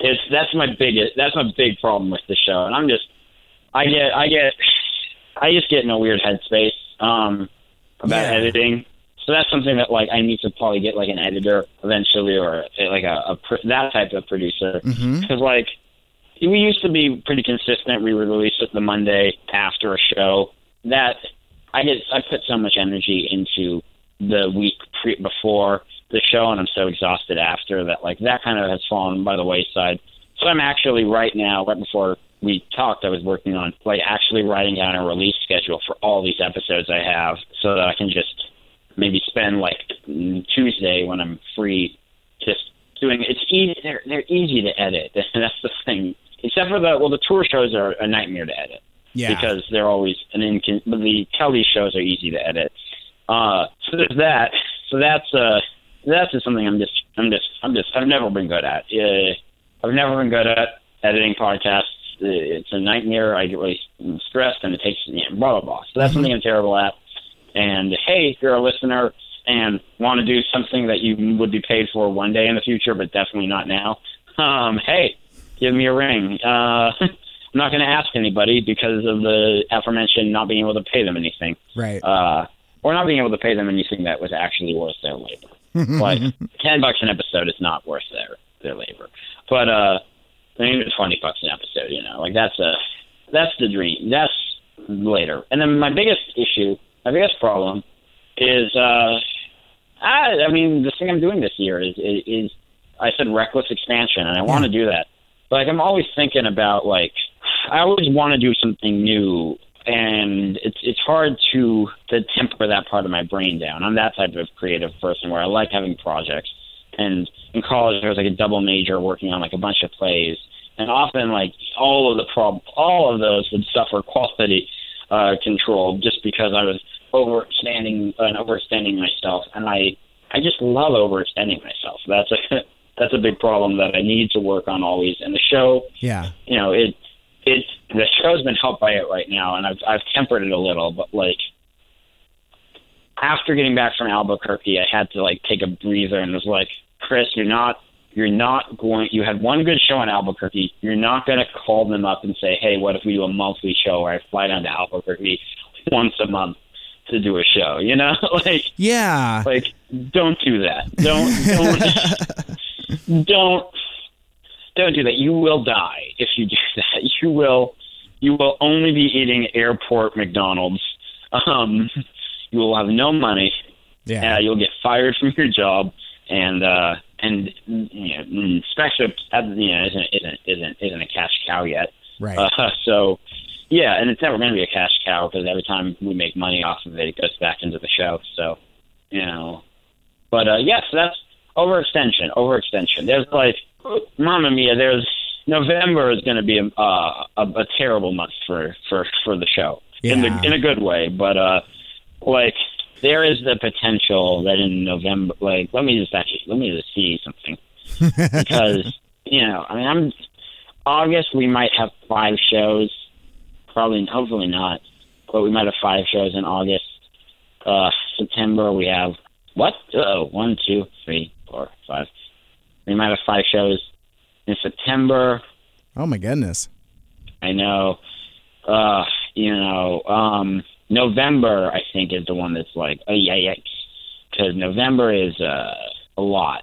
it's that's my biggest that's my big problem with the show, and I'm just I get I get I just get in a weird headspace um, about Yeah. editing. So that's something that like I need to probably get like an editor eventually, or like a, a pr- that type of producer, because like we used to be pretty consistent. We would release it the Monday after a show. That I get, I put so much energy into the week pre- before. the show and I'm so exhausted after that like that kind of has fallen by the wayside. So I'm actually right now, right before we talked, I was working on like actually writing down a release schedule for all these episodes I have so that I can just maybe spend like Tuesday when I'm free just doing it's easy they're they're easy to edit. That's the thing. Except for the well the tour shows are a nightmare to edit. Yeah. Because they're always an incon but the Kelly shows are easy to edit. Uh so there's that. So that's uh that's just something I'm just I'm just I'm just I've never been good at. Uh, I've never been good at editing podcasts. Uh, It's a nightmare. I get really stressed, and it takes you know, blah blah blah. So that's something I'm terrible at. And hey, if you're a listener and want to do something that you would be paid for one day in the future, but definitely not now, um, hey, give me a ring. Uh, I'm not going to ask anybody because of the aforementioned not being able to pay them anything Right. uh, or not being able to pay them anything that was actually worth their labor. like ten bucks an episode is not worth their their labor, but uh, I mean even twenty bucks an episode, you know, like that's a that's the dream. That's later. And then my biggest issue, my biggest problem, is uh, I I mean the thing I'm doing this year is is, is I said reckless expansion, and I want to do that. But like I'm always thinking about like I always want to do something new and it's it's hard to to temper that part of my brain down. I'm that type of creative person where I like having projects. And in college, there was like a double major working on like a bunch of plays, and often like all of the prob all of those would suffer quality uh, control just because I was overextending and overextending myself, and I I just love overextending myself. That's a that's a big problem that I need to work on always. And the show, yeah. you know, it it the show's been helped by it right now, and I've I've tempered it a little, but like after getting back from Albuquerque, I had to like take a breather and was like, Chris, you're not you're not going. You had one good show in Albuquerque. You're not going to call them up and say, hey, what if we do a monthly show where I fly down to Albuquerque once a month to do a show? You know, like Yeah. like don't do that. Don't don't don't don't do that. You will die if you do that. You will you will only be eating airport McDonald's. Um, you will have no money. Yeah. Uh, you'll get fired from your job, and uh, and you know, mm, uh, you know, isn't isn't isn't isn't a cash cow yet. Right. Uh, so, yeah, and it's never going to be a cash cow because every time we make money off of it, it goes back into the show. So, you know, but uh, yes, that's overextension. Overextension. There's like, Mamma Mia. There's November is going to be a, uh, a a terrible month for for for the show in the in a good way, but uh, like there is the potential that in November, like let me just actually let me just see something because you know, I mean, I'm August we might have five shows, probably hopefully not, but we might have five shows in August. Uh, September we have what? Oh, one, two, three, four, five. We might have five shows in September. Oh my goodness. I know. Uh, you know, um, November I think is the one that's like, oh yeah, yeah, because November is uh, a lot.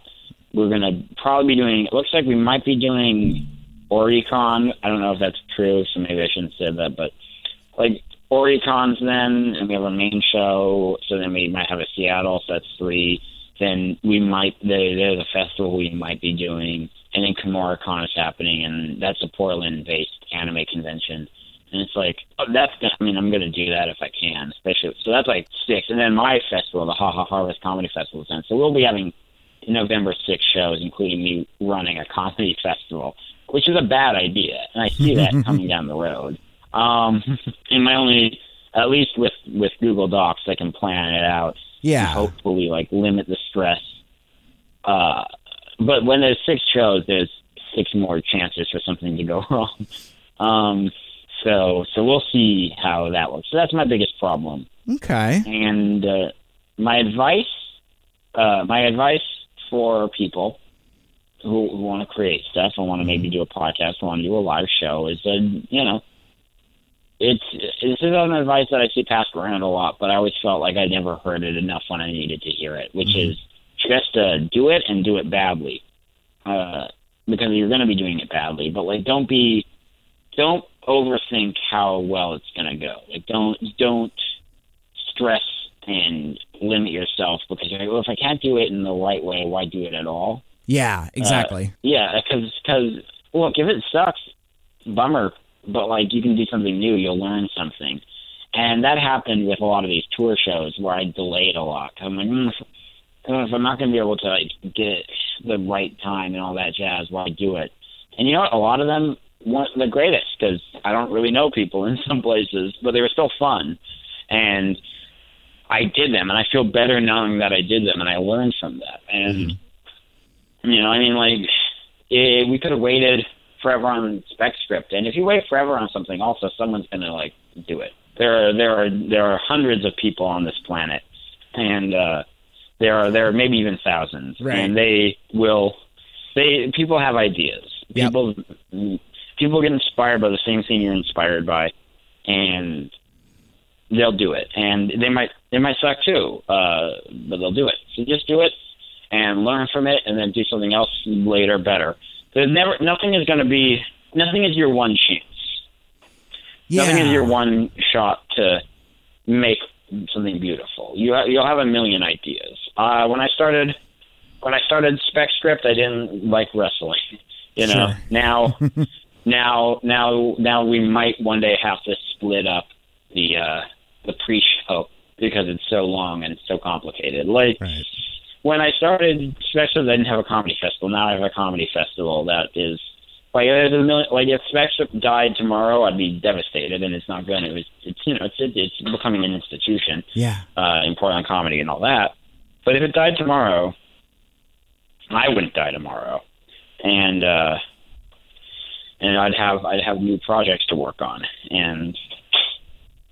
We're gonna probably be doing. It looks like we might be doing OryCon. I don't know if that's true, so maybe I shouldn't say that, but like OryCon's then, and we have a main show. So then we might have a Seattle. So that's three. Then we might there, there's a festival we might be doing, and then Kumoricon is happening, and that's a Portland-based anime convention. And it's like oh, that's. gonna- I mean, I'm gonna do that if I can, especially. So that's like six, and then my festival, the Ha Ha Harvest Comedy Festival, is then. So we'll be having November six shows, including me running a comedy festival, which is a bad idea, and I see that coming down the road. Um, and my only, at least with with Google Docs, I can plan it out. Yeah. Hopefully, like limit the stress. Uh, but when there's six shows, there's six more chances for something to go wrong. Um, so so we'll see how that works. So that's my biggest problem. Okay. And uh, my advice, uh, my advice for people who, who want to create stuff and want to maybe do a podcast, want to do a live show, is that you know, it's this is an advice that I see passed around a lot, but I always felt like I never heard it enough when I needed to hear it, which is just uh, do it and do it badly, uh, because you're going to be doing it badly. But like, don't be, don't overthink how well it's going to go. Like, don't don't stress and limit yourself because you're like, well, if I can't do it in the right way, why do it at all? Yeah, exactly. Uh, yeah, because because look, if it sucks, bummer. But like, you can do something new. You'll learn something, and that happened with a lot of these tour shows where I delayed a lot. I'm like, mm, if I'm not going to be able to like get the right time and all that jazz, why do it? And you know what? A lot of them weren't the greatest because I don't really know people in some places, but they were still fun, and I did them, and I feel better knowing that I did them, and I learned from that. And you know, I mean, like it, we could have waited forever on spec script, and if you wait forever on something, also someone's going to like do it. There are there are there are hundreds of people on this planet, and uh, there are there are maybe even thousands, Right. and they will. They people have ideas. Yep. People people get inspired by the same thing you're inspired by, and they'll do it. And they might they might suck too, uh, but they'll do it. So just do it and learn from it, and then do something else later better. There's never nothing is going to be nothing is your one chance. Yeah. Nothing is your one shot to make something beautiful. You ha- you'll have a million ideas. Uh, when I started when I started spec script, I didn't like wrestling. You know, Sure. now now now now we might one day have to split up the uh, the pre-show because it's so long and it's so complicated. Like Right. When I started spec script, I didn't have a comedy festival. Now I have a comedy festival that is like there's a million, like if spec script died tomorrow, I'd be devastated, and it's not going to. It's, it's you know it's it's becoming an institution Yeah. uh, in Portland comedy and all that. But if it died tomorrow, I wouldn't die tomorrow, and uh, and I'd have I'd have new projects to work on, and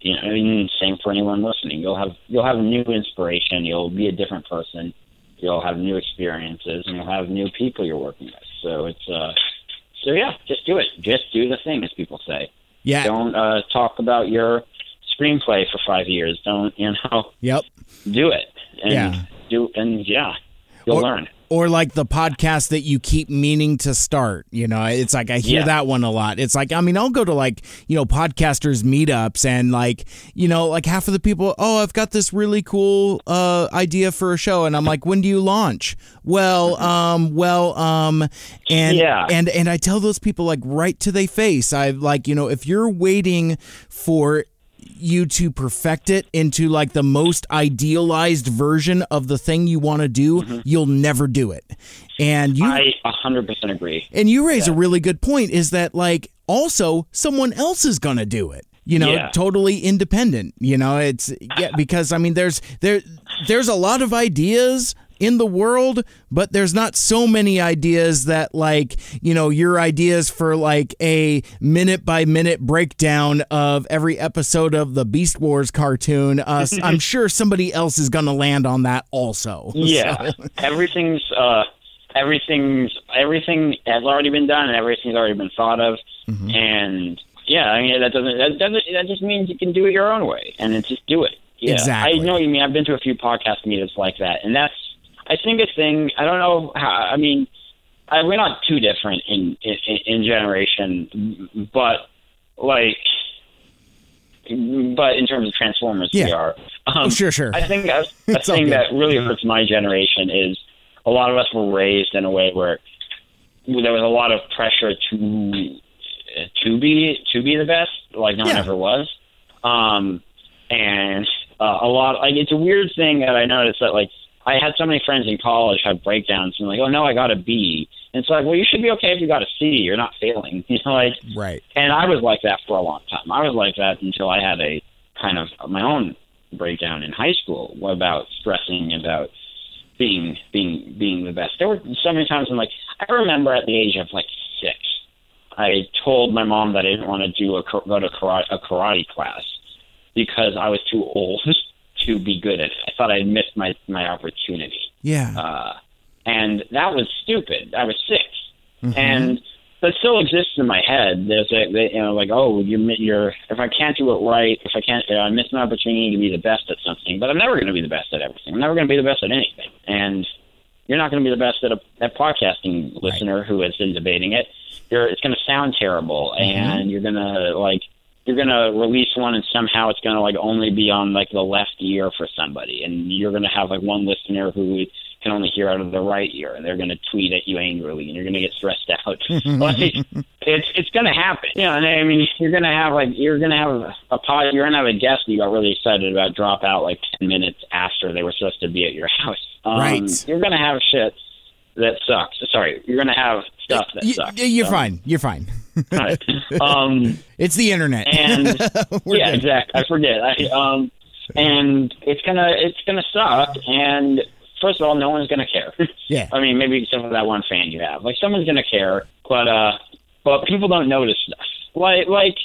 you know, I mean, same for anyone listening. You'll have you'll have new inspiration. You'll be a different person. You'll have new experiences, and you'll have new people you're working with. So it's uh, so yeah, just do it. Just do the thing, as people say. Yeah. Don't uh, talk about your screenplay for five years. Don't you know? Yep. do it and Yeah. do and yeah you'll Or- learn Or like the podcast that you keep meaning to start. You know, it's like I hear Yeah. that one a lot. It's like, I mean, I'll go to like, you know, podcasters meetups and like, you know, like half of the people, oh, I've got this really cool uh, idea for a show. And I'm like, when do you launch? Well, um, well, um, and, Yeah. and, and I tell those people like right to their face, I like, you know, if you're waiting for you to perfect it into like the most idealized version of the thing you want to do, mm-hmm. you'll never do it. And you i a hundred percent agree and you raise a really good point is that like also someone else is going to do it. You know, Yeah. totally independent. You know, it's yeah because I mean there's there there's a lot of ideas in the world, but there's not so many ideas that like, you know, your ideas for like a minute by minute breakdown of every episode of the Beast Wars cartoon. Uh, I'm sure somebody else is going to land on that also. yeah So- everything's uh everything's everything has already been done and everything's already been thought of Mm-hmm. and yeah i mean that doesn't that doesn't that just means you can do it your own way and then just do it yeah Exactly. i know you mean i've been to a few podcast meetings like that and that's i think a thing i don't know how i mean I, we're not too different in, in in generation but like but in terms of Transformers, we are. Um, Oh, sure, sure. I think a, a thing that really hurts my generation is a lot of us were raised in a way where there was a lot of pressure to to be to be the best, like no one ever was. Um, and uh, a lot like it's a weird thing that I noticed that like I had so many friends in college have breakdowns and like, oh no, I got a B. And it's like, well, you should be okay if you got a C. You're not failing. You know, like Right. and I was like that for a long time. I was like that until I had a kind of my own breakdown in high school about stressing about being being being the best. There were so many times I'm like I remember at the age of like six, I told my mom that I didn't want to do a go to karate, a karate class because I was too old to be good at it. I thought I'd missed my my opportunity Yeah. uh, and that was stupid. I was 6 and that still exists in my head. There's a, they, you know, like, oh, you, mi- you're. If I can't do it right, if I can't, you know, I miss an opportunity to be the best at something. But I'm never going to be the best at everything. I'm never going to be the best at anything. And you're not going to be the best at a at podcasting listener who has been debating it. You're, it's going to sound terrible, and you're going to like you're gonna release one and somehow it's gonna like only be on like the left ear for somebody, and you're gonna have like one listener who can only hear out of the right ear, and they're gonna tweet at you angrily, and you're gonna get stressed out. like it's it's gonna happen. You know, and I mean, you're gonna have like you're gonna have a, pod, you're gonna have a guest you got really excited about drop out like ten minutes after they were supposed to be at your house. Um, Right. You're gonna have shit that sucks. Sorry, you're gonna have stuff that Y- sucks. you're So, fine. You're fine. right. Um, It's the internet. and yeah, exactly. I forget. I, um, and it's gonna it's gonna suck. And first of all, no one's gonna care. Yeah. I mean, maybe except for that one fan you have. Like someone's gonna care, but uh, but people don't notice stuff. Like like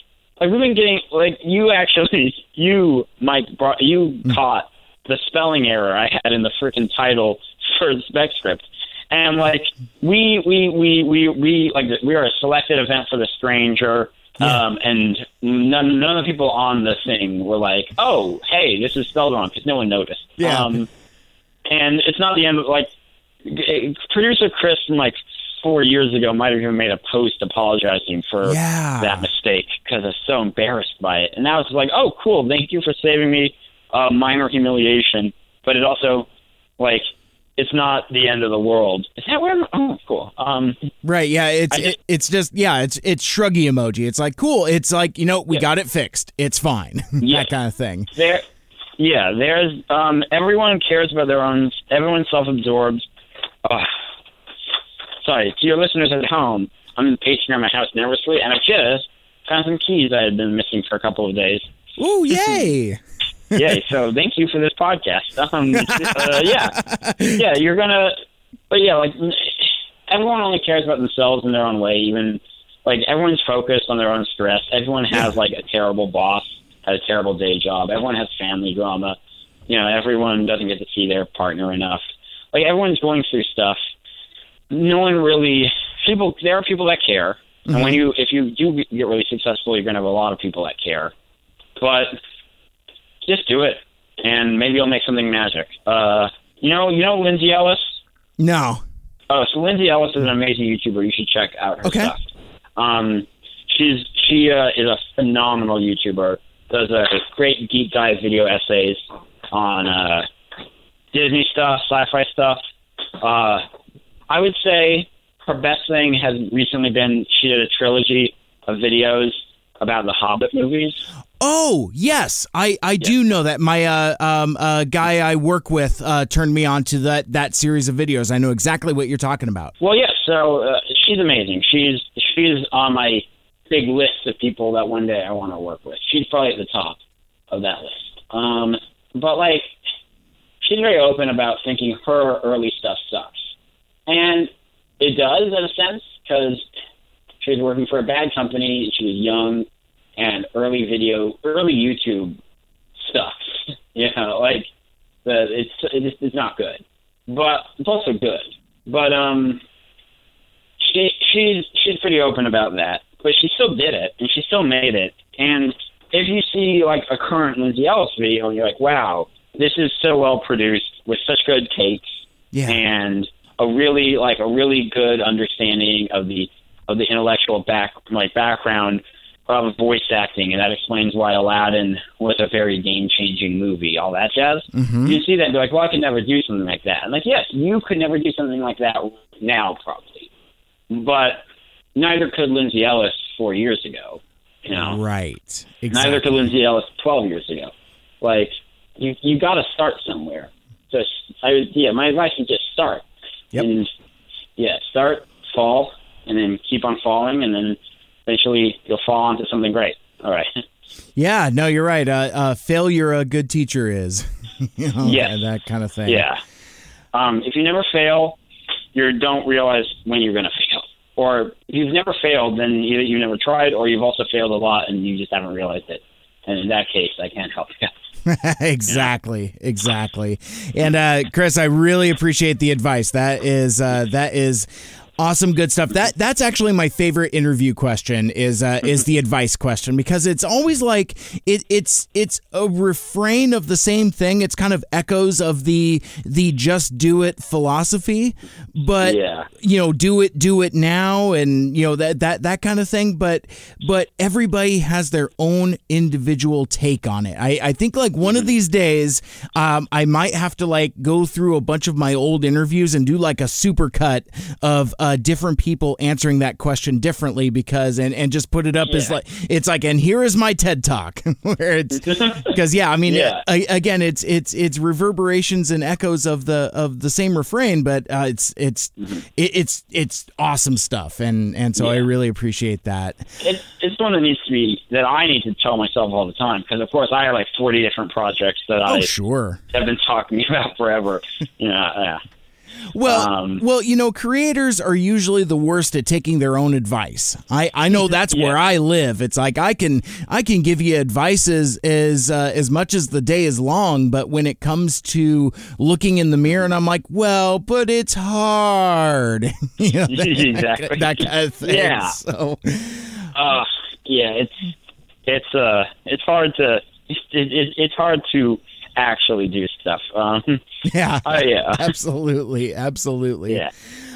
like we've been getting like you actually you Mike brought you caught the spelling error I had in the freaking title for the spec script. And like we we we we we like we are a selected event for the stranger. Um, and none none of the people on the thing were like, "Oh, hey, this is spelled wrong," because no one noticed. Yeah. Um, and it's not the end. Of, like g- producer Chris from like four years ago might have even made a post apologizing for Yeah. that mistake because I was so embarrassed by it. And now it's like, oh, cool, thank you for saving me a minor humiliation. But it also, like, it's not the end of the world. Is that where? Oh, cool. Um, Right. Yeah. It's it, it's just yeah. It's it's shruggy emoji. It's like cool. It's like you know we Yeah. got it fixed. It's fine. Yeah. that kind of thing. there, yeah, there's um, everyone cares about their own. Everyone's self-absorbed. Uh, sorry to your listeners at home. I'm pacing around my house nervously, and I just found some keys I had been missing for a couple of days. Ooh yay! Yay! So thank you for this podcast. Um, uh, yeah, yeah, you're gonna, but yeah, like everyone only cares about themselves in their own way. Even like everyone's focused on their own stress. Everyone has like a terrible boss, has a terrible day job. Everyone has family drama. You know, everyone doesn't get to see their partner enough. Like everyone's going through stuff. No one really. People. There are people that care, and when you, if you do get really successful, you're gonna have a lot of people that care. But just do it, and maybe you'll make something magic. Uh, you know, you know Lindsay Ellis. No. Oh, so Lindsay Ellis is an amazing YouTuber. You should check out her Okay. stuff. Um, she's she uh, is a phenomenal YouTuber. Does a great deep dive video essays on uh, Disney stuff, sci-fi stuff. Uh, I would say her best thing has recently been she did a trilogy of videos about the Hobbit movies. Oh yes, I I do know that. My uh um uh guy I work with uh turned me on to that that series of videos. I know exactly what you're talking about. Well, yeah. So uh, she's amazing. She's she's on my big list of people that one day I want to work with. She's probably at the top of that list. Um, but like, she's very open about thinking her early stuff sucks, and it does in a sense because she was working for a bad company. She was young, and early video, early YouTube stuff. You know, like the it's it's, it's not good, but it's also good. But um, she she's she's pretty open about that. But she still did it, and she still made it. And if you see like a current Lindsay Ellis video, and you're like, wow, this is so well produced with such good takes Yeah. and a really like a really good understanding of the of the intellectual back like background of voice acting, and that explains why Aladdin was a very game changing movie. All that jazz. Mm-hmm. You see that, and be like, well, I could never do something like that. And like, yes, you could never do something like that now, probably, but neither could Lindsay Ellis four years ago. You know, Right. Exactly. neither could Lindsay Ellis 12 years ago. Like, you you got to start somewhere. Just, I would- yeah, my advice is just start. Yep. And yeah, start, fall, and then keep on falling, and then eventually you'll fall onto something great. All right. Yeah. No, you're right. Uh, uh failure a good teacher is. you know, Yes. That kind of thing. Yeah. Um, if you never fail, you don't realize when you're going to fail. Or if you've never failed, then either you've never tried, or you've also failed a lot and you just haven't realized it. And in that case, I can't help you. exactly, exactly. And uh, Chris, I really appreciate the advice. That is uh, that is Awesome, good stuff. That that's actually my favorite interview question is uh, is the advice question because it's always like it, it's it's a refrain of the same thing. It's kind of echoes of the the just do it philosophy, but Yeah. you know, do it, do it now, and you know that that that kind of thing. But but everybody has their own individual take on it. I I think like one of these days, um, I might have to like go through a bunch of my old interviews and do like a super cut of uh, different people answering that question differently because and and just put it up as like it's like and here is my TED talk where it's because yeah, I mean Yeah. a- again it's it's it's reverberations and echoes of the of the same refrain, but uh, it's it's it, it's it's awesome stuff, and and so I Mm-hmm. Really appreciate that. It, it's one that needs to be that I need to tell myself all the time because, of course, I have like 40 different projects that Oh I sure. have been talking about forever. Know, yeah. Well, Um, well, you know, creators are usually the worst at taking their own advice. I, I know that's where I live. It's like I can I can give you advice as as uh, as much as the day is long, but when it comes to looking in the mirror, and I'm like, well, but it's hard. you know, that, Exactly. that kind of thing. Yeah. So, Uh, yeah, it's it's uh it's hard to it, it, it's hard to actually do stuff. Um, yeah. oh yeah, Absolutely, absolutely. yeah.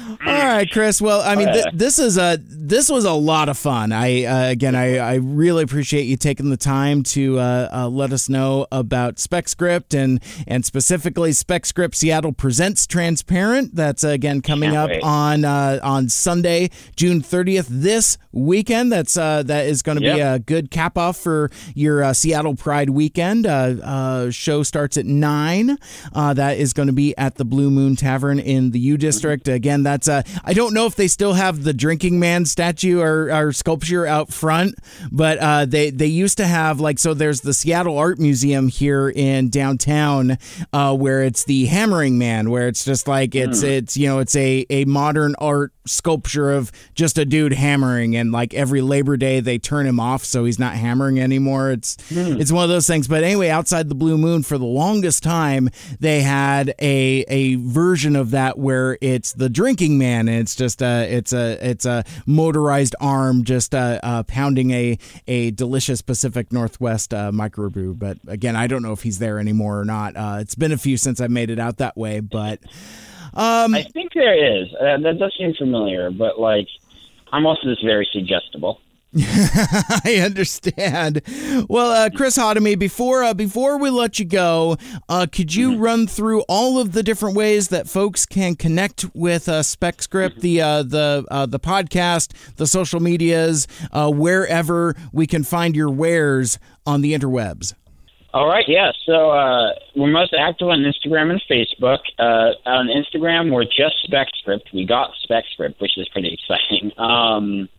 All right, Chris. Well, I mean, th- this is a this was a lot of fun. I uh, again, I, I really appreciate you taking the time to uh, uh, let us know about SpecScript and and specifically SpecScript Seattle presents Transparent. That's uh, again coming up wait. on uh, on Sunday, June thirtieth, this weekend. That's uh, that is going to be a good cap off for your uh, Seattle Pride weekend. Uh, uh, show starts at nine. Uh, that is going to be at the Blue Moon Tavern in the U District. Again, that's uh, I don't know if they still have the drinking man statue or, or sculpture out front, but uh, they they used to have like so. There's the Seattle Art Museum here in downtown, uh, where it's the Hammering Man, where it's just like it's it's you know it's a a modern art sculpture of just a dude hammering and like every labor day they turn him off so he's not hammering anymore. It's it's one of those things. But anyway outside the blue moon for the longest time they had a a version of that where it's the drinking man and it's just a it's a it's a motorized arm just uh, uh pounding a a delicious pacific northwest uh, microbrew but again i don't know if he's there anymore or not uh it's been a few since i made it out that way but um, I think there is. That does seem familiar, but like, I'm also just very suggestible. I understand. Well, uh, Chris Hodemy, before uh, before we let you go, uh, could you run through all of the different ways that folks can connect with uh, SpecScript, the uh, the uh, the podcast, the social medias, uh, wherever we can find your wares on the interwebs? All right, yeah. So uh, we're most active on Instagram and Facebook. Uh, on Instagram, we're just SpecScript. We got SpecScript, which is pretty exciting. Um,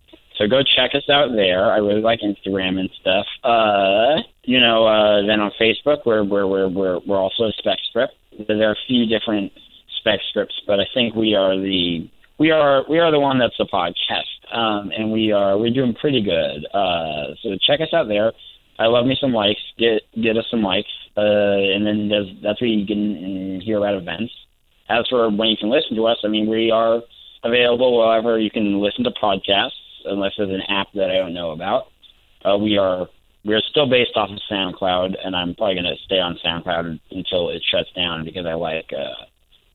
so go check us out there. I really like Instagram and stuff. Uh, you know, uh, then on Facebook, we're we're we're we're, we're also SpecScript. There are a few different spec scripts, but I think we are the we are we are the one that's the podcast, um, and we are we're doing pretty good. Uh, so check us out there. I love me some likes. Get get us some likes, uh, and then that's where you can hear about events. As for when you can listen to us, I mean, we are available wherever you can listen to podcasts, unless there's an app that I don't know about. Uh, we are we are still based off of SoundCloud, and I'm probably going to stay on SoundCloud until it shuts down because I like uh,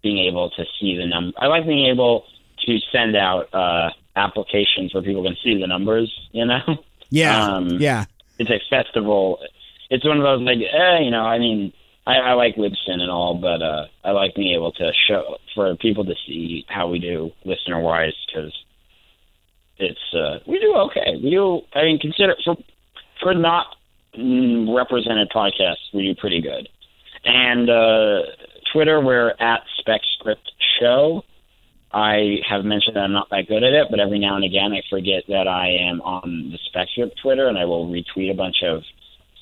being able to see the number. I like being able to send out uh, applications where people can see the numbers. You know. Yeah, Um, yeah. it's a festival. It's one of those like, eh, you know, I mean, I, I like Libsyn and all, but uh, I like being able to show for people to see how we do listener wise because it's uh, we do okay. We do. I mean, consider for for not mm, represented podcasts, we do pretty good. And uh, Twitter, we're at SpecScript Show. I have mentioned that I'm not that good at it, but every now and again I forget that I am on the SpecScript Twitter, and I will retweet a bunch of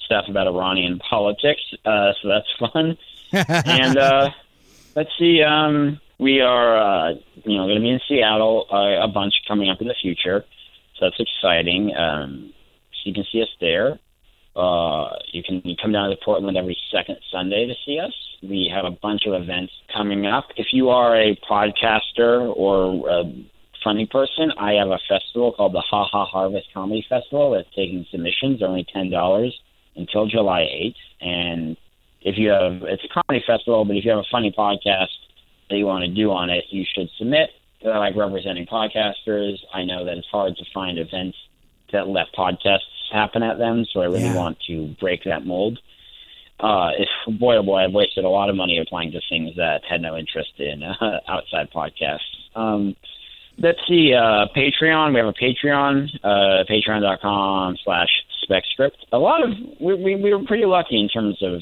stuff about Iranian politics. Uh, so that's fun. and uh, let's see. Um, we are, uh, you know, going to be in Seattle uh, a bunch coming up in the future, so that's exciting. Um, so you can see us there. Uh, you can come down to Portland every second Sunday to see us. We have a bunch of events coming up. If you are a podcaster or a funny person, I have a festival called the Ha Ha Harvest Comedy Festival that's taking submissions. Only ten dollars until July eighth. And if you have, it's a comedy festival, but if you have a funny podcast that you want to do on it, you should submit. I like representing podcasters. I know that it's hard to find events that let podcasts happen at them, so I really Yeah. want to break that mold. Uh, if boy oh boy, I've wasted a lot of money applying to things that had no interest in uh, outside podcasts. Um, let's see, uh, Patreon. We have a Patreon, uh, patreon.com slash specscript. A lot of, we, we, we were pretty lucky in terms of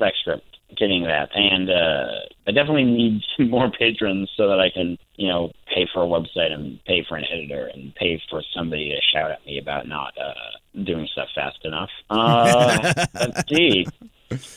specscript getting that. And, uh, I definitely need more patrons so that I can, you know, pay for a website and pay for an editor and pay for somebody to shout at me about not, uh, doing stuff fast enough. Uh, let's see.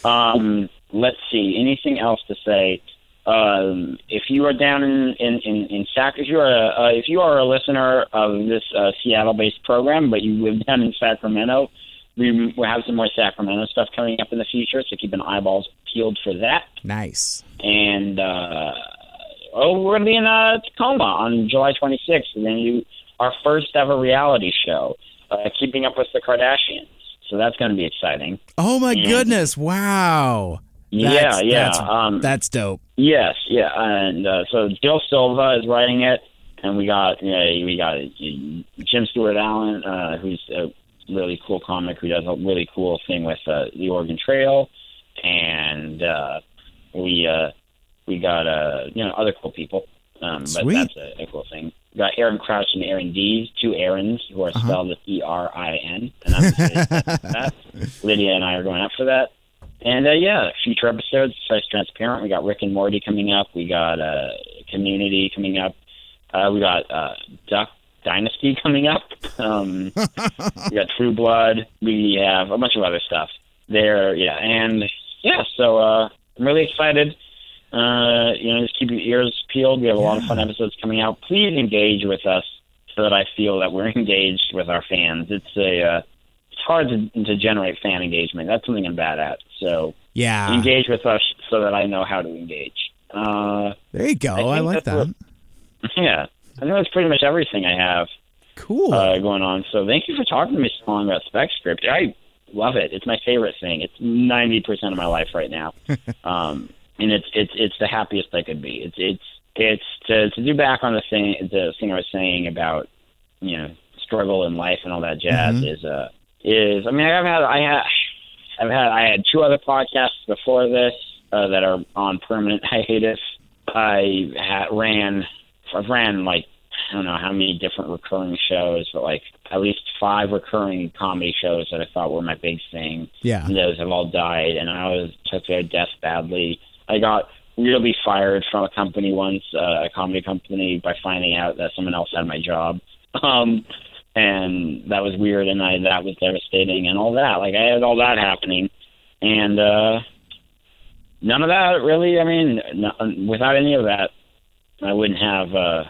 Um, let's see. Anything else to say? Um, if you are down in in in, in Sac, if you are a, uh, if you are a listener of this uh, Seattle-based program, but you live down in Sacramento, we will have some more Sacramento stuff coming up in the future. So keep an eyeballs peeled for that. Nice. And uh, oh, we're gonna be in uh, Tacoma on July 26th. We're gonna our first ever reality show, uh, Keeping Up with the Kardashians. So that's gonna be exciting. Oh my Yeah. goodness! Wow. yeah, That's- yeah. That's, um, that's dope. Yes, yeah, and uh, so Jill Silva is writing it, and we got yeah, we got uh, Jim Stewart Allen, uh, who's a really cool comic who does a really cool thing with uh, the Oregon Trail, and uh, we uh, we got uh, you know other cool people, um, but Sweet. that's a, a cool thing. We got Aaron Crouch and Aaron Dees, two Aarons who are spelled with E R I N, and I'm that. Lydia and I are going up for that. And uh, yeah, future episodes, besides Transparent, we got Rick and Morty coming up. We got uh, Community coming up. Uh, we got uh, Duck Dynasty coming up. Um, we got True Blood. We have a bunch of other stuff there. Yeah, and yeah, so uh, I'm really excited. Uh, you know, just keep your ears peeled. We have a lot of fun episodes coming out. Please engage with us so that I feel that we're engaged with our fans. It's a uh, it's hard to, to generate fan engagement. That's something I'm bad at. So Yeah. engage with us so that I know how to engage. Uh, There you go. I I, like that. what- yeah, I think that's pretty much everything I have Cool. uh, going on. So thank you for talking to me so long about spec script. I love it. It's my favorite thing. It's ninety percent of my life right now, um, and it's it's it's the happiest I could be. It's it's it's to to do back on the thing the thing I was saying about you know struggle in life and all that jazz is uh is I mean I've had I had I've had I had two other podcasts before this uh, that are on permanent hiatus. I had, ran I've ran like I don't know how many different recurring shows, but like at least five recurring comedy shows that I thought were my big thing. Yeah. And those have all died, and I was took their death badly. I got really fired from a company once, uh, a comedy company, by finding out that someone else had my job. Um, and that was weird, and I that was devastating, and all that. Like I had all that happening, and uh, none of that really. I mean, no, without any of that, I wouldn't have uh,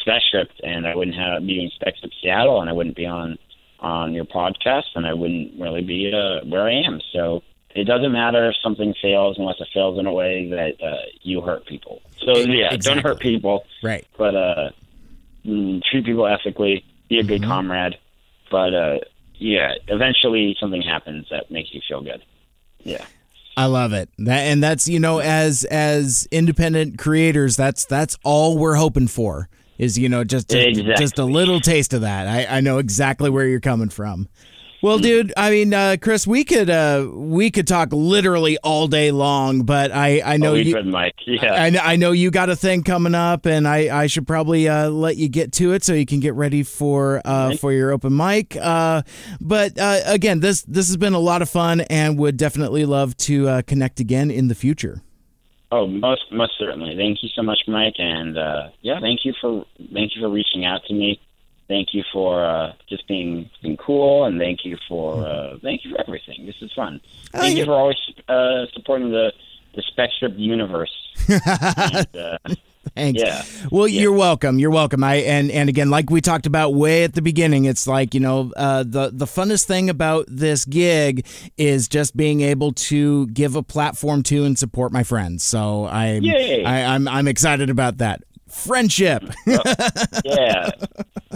Spec Script, and I wouldn't have be in Spec Script Seattle, and I wouldn't be on on your podcast, and I wouldn't really be uh, where I am. So it doesn't matter if something fails unless it fails in a way that uh, you hurt people. So yeah, don't hurt people, right. but uh, mm, treat people ethically. Be a good comrade, but uh, yeah, eventually something happens that makes you feel good. Yeah. I love it. That and that's you know as as independent creators, that's that's all we're hoping for is you know just just, Exactly. just a little taste of that. I I know exactly where you're coming from. Well, dude, I mean, uh, Chris, we could uh, we could talk literally all day long, but I I know oh, you. could, Mike. Yeah. I I know you got a thing coming up, and I, I should probably uh, let you get to it so you can get ready for uh, for your open mic. Uh, but uh, again, this this has been a lot of fun, and would definitely love to uh, connect again in the future. Oh, most most certainly. Thank you so much, Mike, and uh, yeah, thank you for thank you for reaching out to me. Thank you for uh, just being being cool, and thank you for uh, thank you for everything. This is fun. Thank you for always uh, supporting the the Spectrum universe. and, uh, Thanks. Yeah. Well, you're welcome. You're welcome. I and and again, like we talked about way at the beginning, it's like you know uh, the the funnest thing about this gig is just being able to give a platform to and support my friends. So I. I I'm I'm excited about that. Friendship. yeah,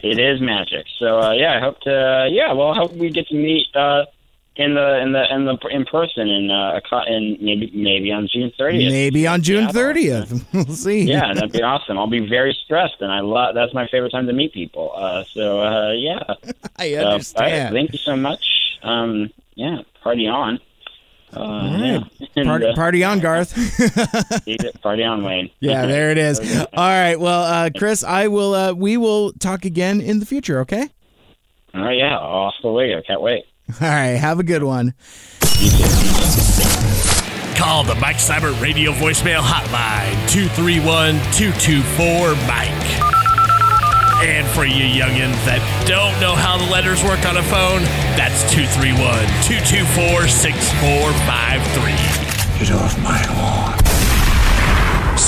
it is magic. So uh, yeah, I hope to. Uh, yeah, well, I hope we get to meet uh, in the in the in the in person in uh, in maybe maybe on June thirtieth. Maybe on June thirtieth. we'll see. Yeah, that'd be awesome. I'll be very stressed, and I love that's my favorite time to meet people. Uh, so uh, yeah, I understand. thank you so much. Um, yeah, party on. Uh, right. yeah. party, uh, party, on, Garth. party on, Wayne. Yeah, there it is. All right. Well, uh, Chris, I will. Uh, we will talk again in the future. Okay. Oh yeah, off the way. I can't wait. All right. Have a good one. Call the Mike Seibert Radio voicemail hotline 231 224 Mike. And for you youngins that don't know how the letters work on a phone, that's 231 224 6453. Get off my lawn.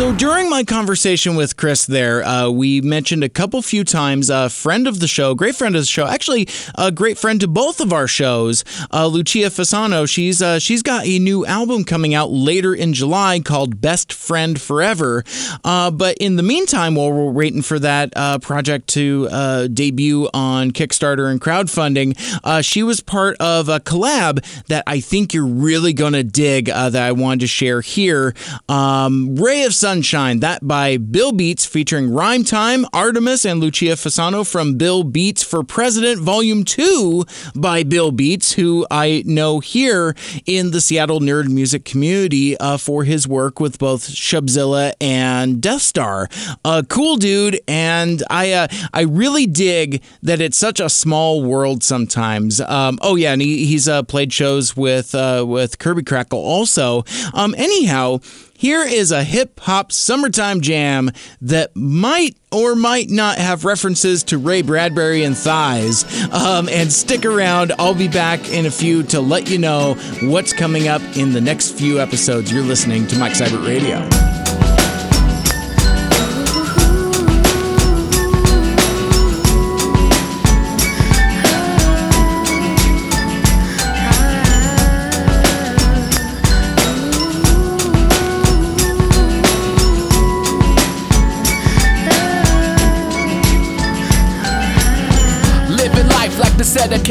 So during my conversation with Chris there, uh, we mentioned a couple few times a friend of the show, great friend of the show, actually a great friend to both of our shows, uh, Lucia Fasano. She's uh, she's got a new album coming out later in July called Best Friend Forever. Uh, but in the meantime, while we're waiting for that uh, project to uh, debut on Kickstarter and crowdfunding, she was part of a collab that I think you're really gonna dig that I wanted to share here. Um, Ray of Sunshine, that by Bill Beats, featuring Rhyme Time, Artemis, and Lucia Fasano from Bill Beats for President, Volume 2 by Bill Beats, who I know here in the Seattle nerd music community uh, for his work with both Shubzilla and Death Star. Uh, cool dude, and I uh, I really dig that it's such a small world sometimes. Um, oh yeah, and he, he's uh, played shows with uh, with Kirby Krackle also. Um, anyhow. Here is a hip hop summertime jam that might or might not have references to Ray Bradbury and thighs. Um, and stick around, I'll be back in a few to let you know what's coming up in the next few episodes. You're listening to Mike Seibert Radio. Of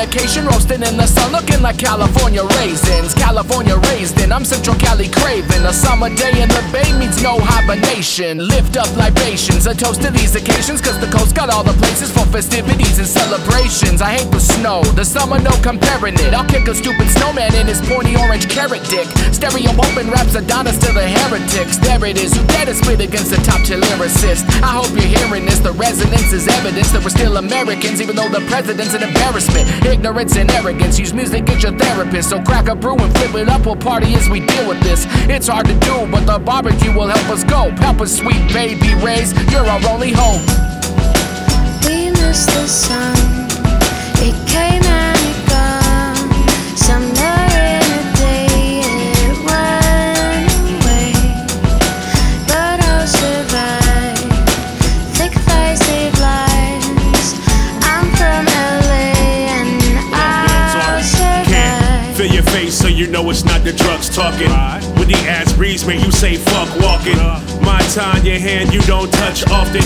Californication, roasting in the sun, looking like California raisins. California raised in, I'm Central Cali craving. A summer day in the bay means no hibernation. Lift up libations, a toast to these occasions, cause the coast got all the places for festivities and celebrations. I hate the snow, the summer, no comparing it. I'll kick a stupid snowman in his pointy orange carrot dick. Stereo open raps Adonis to the heretics. There it is, who dare to spit against the top tier lyricist? I hope you're hearing this, the resonance is evidence that we're still Americans, even though the president's an embarrassment. Ignorance and arrogance. Use music as your therapist. So crack a brew and flip it up. We'll party as we deal with this. It's hard to do, but the barbecue will help us go. Help us, sweet baby rays. You're our only hope. We miss the sun. It came know it's not the drugs talking. When the ass breeze make you say fuck walking. My time, your hand you don't touch often.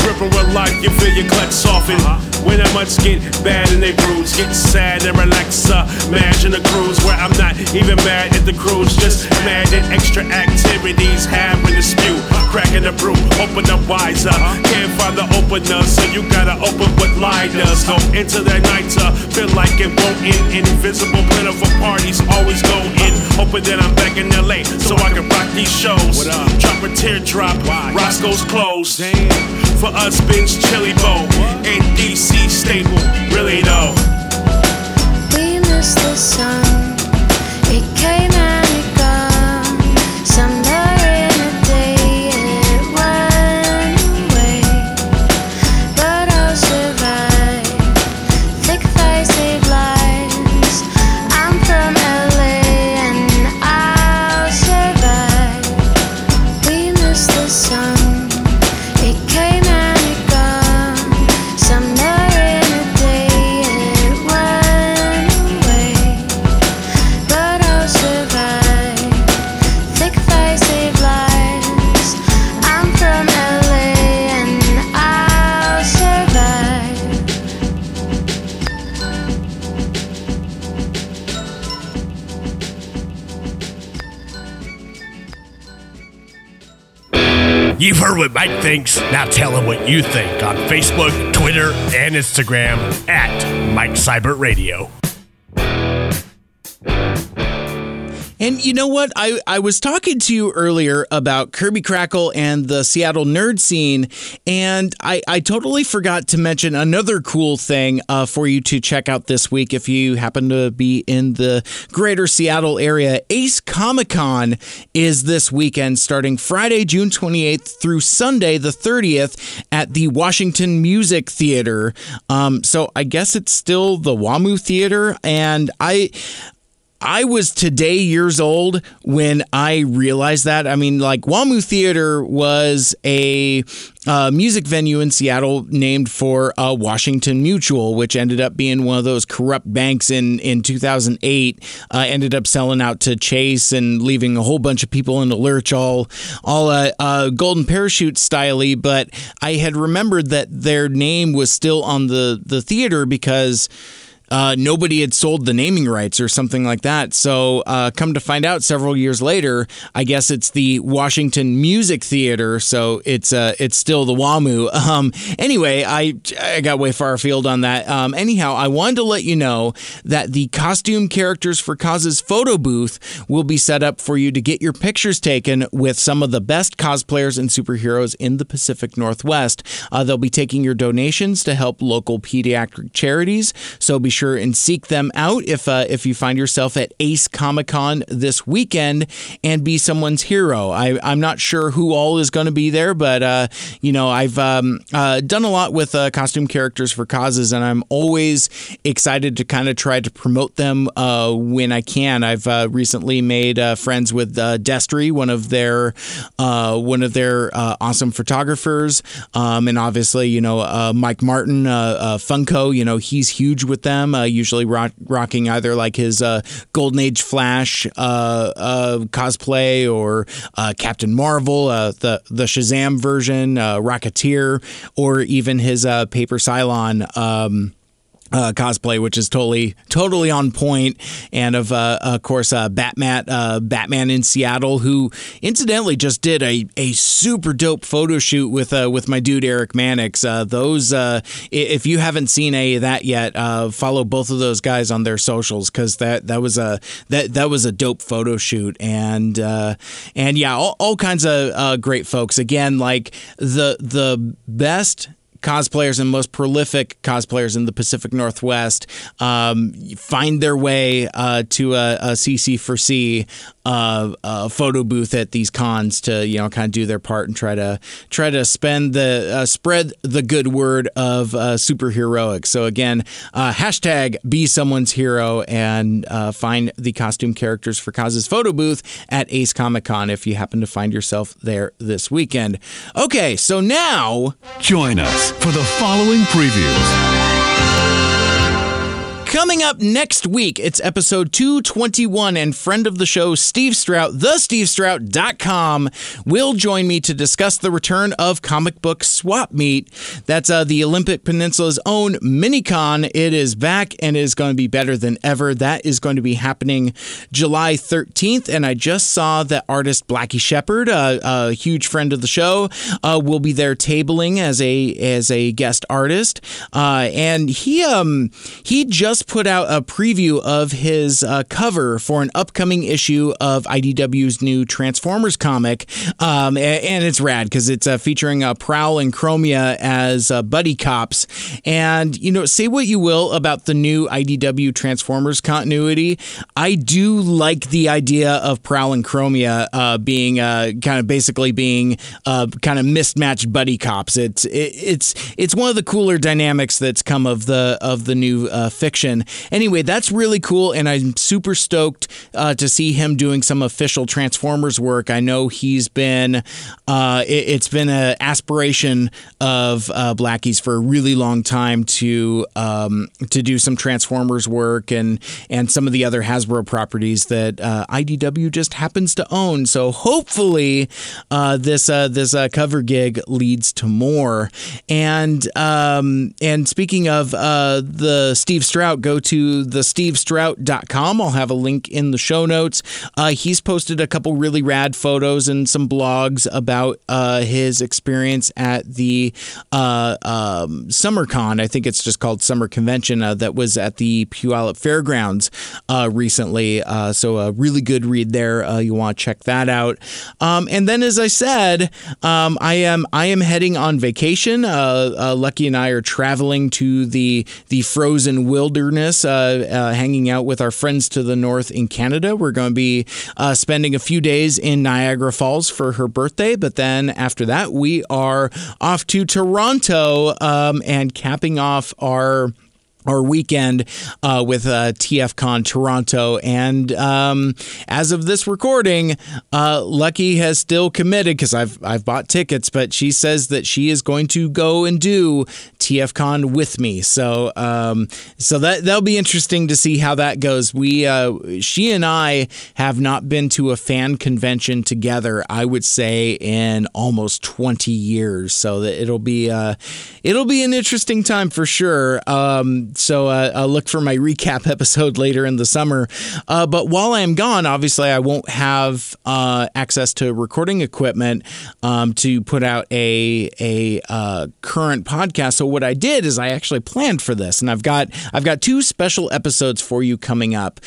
Gripping with life, you feel your clutch soften. When the months get bad and they bruise, get sad and relax. Uh, imagine a cruise where I'm not even mad at the cruise, just mad at extra activities having to spew. Cracking the brew, open up wiser. Can't find the opener, so you gotta open with liners. Go into that night to feel like it won't end. Invisible plentiful parties always go in. Hoping that I'm back in LA so I can rock these shows. Drop a teardrop, Roscoe's closed. For us, Ben's Chili Bowl and DC staple. Really though. We miss the sun. It came heard what Mike thinks. Now tell him what you think on Facebook, Twitter, and Instagram at Mike Seibert Radio. And you know what? I, I was talking to you earlier about Kirby Krackle and the Seattle nerd scene, and I, I totally forgot to mention another cool thing uh, for you to check out this week if you happen to be in the greater Seattle area. Ace Comic Con is this weekend starting Friday, June 28th through Sunday, the 30th, at the Washington Music Theater. Um, so I guess it's still the WAMU Theater, and I. I was today years old when I realized that. I mean, like WAMU Theater was a uh, music venue in Seattle named for uh, Washington Mutual, which ended up being one of those corrupt banks in in 2008. Uh, ended up selling out to Chase and leaving a whole bunch of people in the lurch, all all uh, uh, golden parachute styley. But I had remembered that their name was still on the the theater because uh, nobody had sold the naming rights or something like that. So, uh, come to find out, several years later, I guess it's the Washington Music Theater. So it's uh, it's still the WAMU. Um, anyway, I I got way far afield on that. Um, anyhow, I wanted to let you know that the costume characters for Causes photo booth will be set up for you to get your pictures taken with some of the best cosplayers and superheroes in the Pacific Northwest. Uh, they'll be taking your donations to help local pediatric charities. So be sure and seek them out if uh, if you find yourself at Ace Comic Con this weekend and be someone's hero. I, I'm not sure who all is going to be there, but uh, you know I've um, uh, done a lot with uh, costume characters for causes, and I'm always excited to kind of try to promote them uh, when I can. I've uh, recently made friends with Destry, one of their one of their awesome photographers, um, and obviously you know Mike Martin, Funko. You know he's huge with them. Usually rock, rocking either like his uh, Golden Age Flash uh, uh, cosplay or uh, Captain Marvel, the the Shazam version, Rocketeer, or even his Paper Cylon. Um, uh, cosplay, which is totally totally on point, and of uh, of course uh, Batman uh, Batman in Seattle, who incidentally just did a, a super dope photo shoot with uh, with my dude Eric Mannix. Uh, those if you haven't seen any of that yet, follow both of those guys on their socials because that that was a that that was a dope photo shoot, and and yeah, all, all kinds of great folks. Again, like the the best cosplayers and most prolific cosplayers in the Pacific Northwest um, find their way uh, to a, a CC4C uh, uh, photo booth at these cons to you know kind of do their part and try to try to spend the uh, spread the good word of uh, superheroic. So again, uh, hashtag be someone's hero and uh, find the costume characters for causes photo booth at Ace Comic Con if you happen to find yourself there this weekend. Okay, so now Join us for the following previews. Coming up next week, it's episode 221, and friend of the show, Steve Strout, thestevestrout.com, will join me to discuss the return of comic book swap meet. That's uh, the Olympic Peninsula's own minicon. It is back and is going to be better than ever. That is going to be happening July 13th, and I just saw that artist Blackie Shepard, uh, a huge friend of the show, uh, will be there tabling as a as a guest artist, uh, and he um he just put out a preview of his uh, cover for an upcoming issue of IDW's new Transformers comic, um, and, it's rad because it's uh, featuring uh, Prowl and Chromia as uh, buddy cops. And you know, say what you will about the new IDW Transformers continuity, I do like the idea of Prowl and Chromia uh, being uh, kind of basically being kind of mismatched buddy cops. It's it, it's it's one of the cooler dynamics that's come of the of the new uh, Anyway, that's really cool, and I'm super stoked uh, to see him doing some official Transformers work. I know he's been uh, it, has been an aspiration of uh, Blackie's for a really long time to um, to do some Transformers work and and some of the other Hasbro properties that uh, IDW just happens to own. So hopefully, uh, this uh, this cover gig leads to more. And um, and speaking of the Steve Strout go to thestevestrout.com. I'll have a link in the show notes. Uh, he's posted a couple really rad photos and some blogs about uh, his experience at the uh, um, SummerCon. I think it's just called Summer Convention uh, that was at the Puyallup Fairgrounds uh, recently. Uh, so a really good read there. You want to check that out. Um, and then, as I said, um, I am I am heading on vacation. Lucky and I are traveling to the the frozen wilderness, uh, uh, hanging out with our friends to the north in Canada. We're going to be uh, spending a few days in Niagara Falls for her birthday, but then after that, we are off to Toronto um, and capping off our our weekend uh, with uh, TFCon Toronto. And um, as of this recording, uh, Lucky has still committed because I've I've bought tickets, but she says that she is going to go and do TFCon with me. So um, so that that'll be interesting to see how that goes. We uh, she and I have not been to a fan convention together. I would say in almost twenty years. So that it'll be uh, it'll be an interesting time for sure. Um, so uh, I'll look for my recap episode later in the summer. Uh, but while I am gone, obviously I won't have uh, access to recording equipment um, to put out a a uh, current podcast. So what I did is I actually planned for this, and I've got I've got two special episodes for you coming up.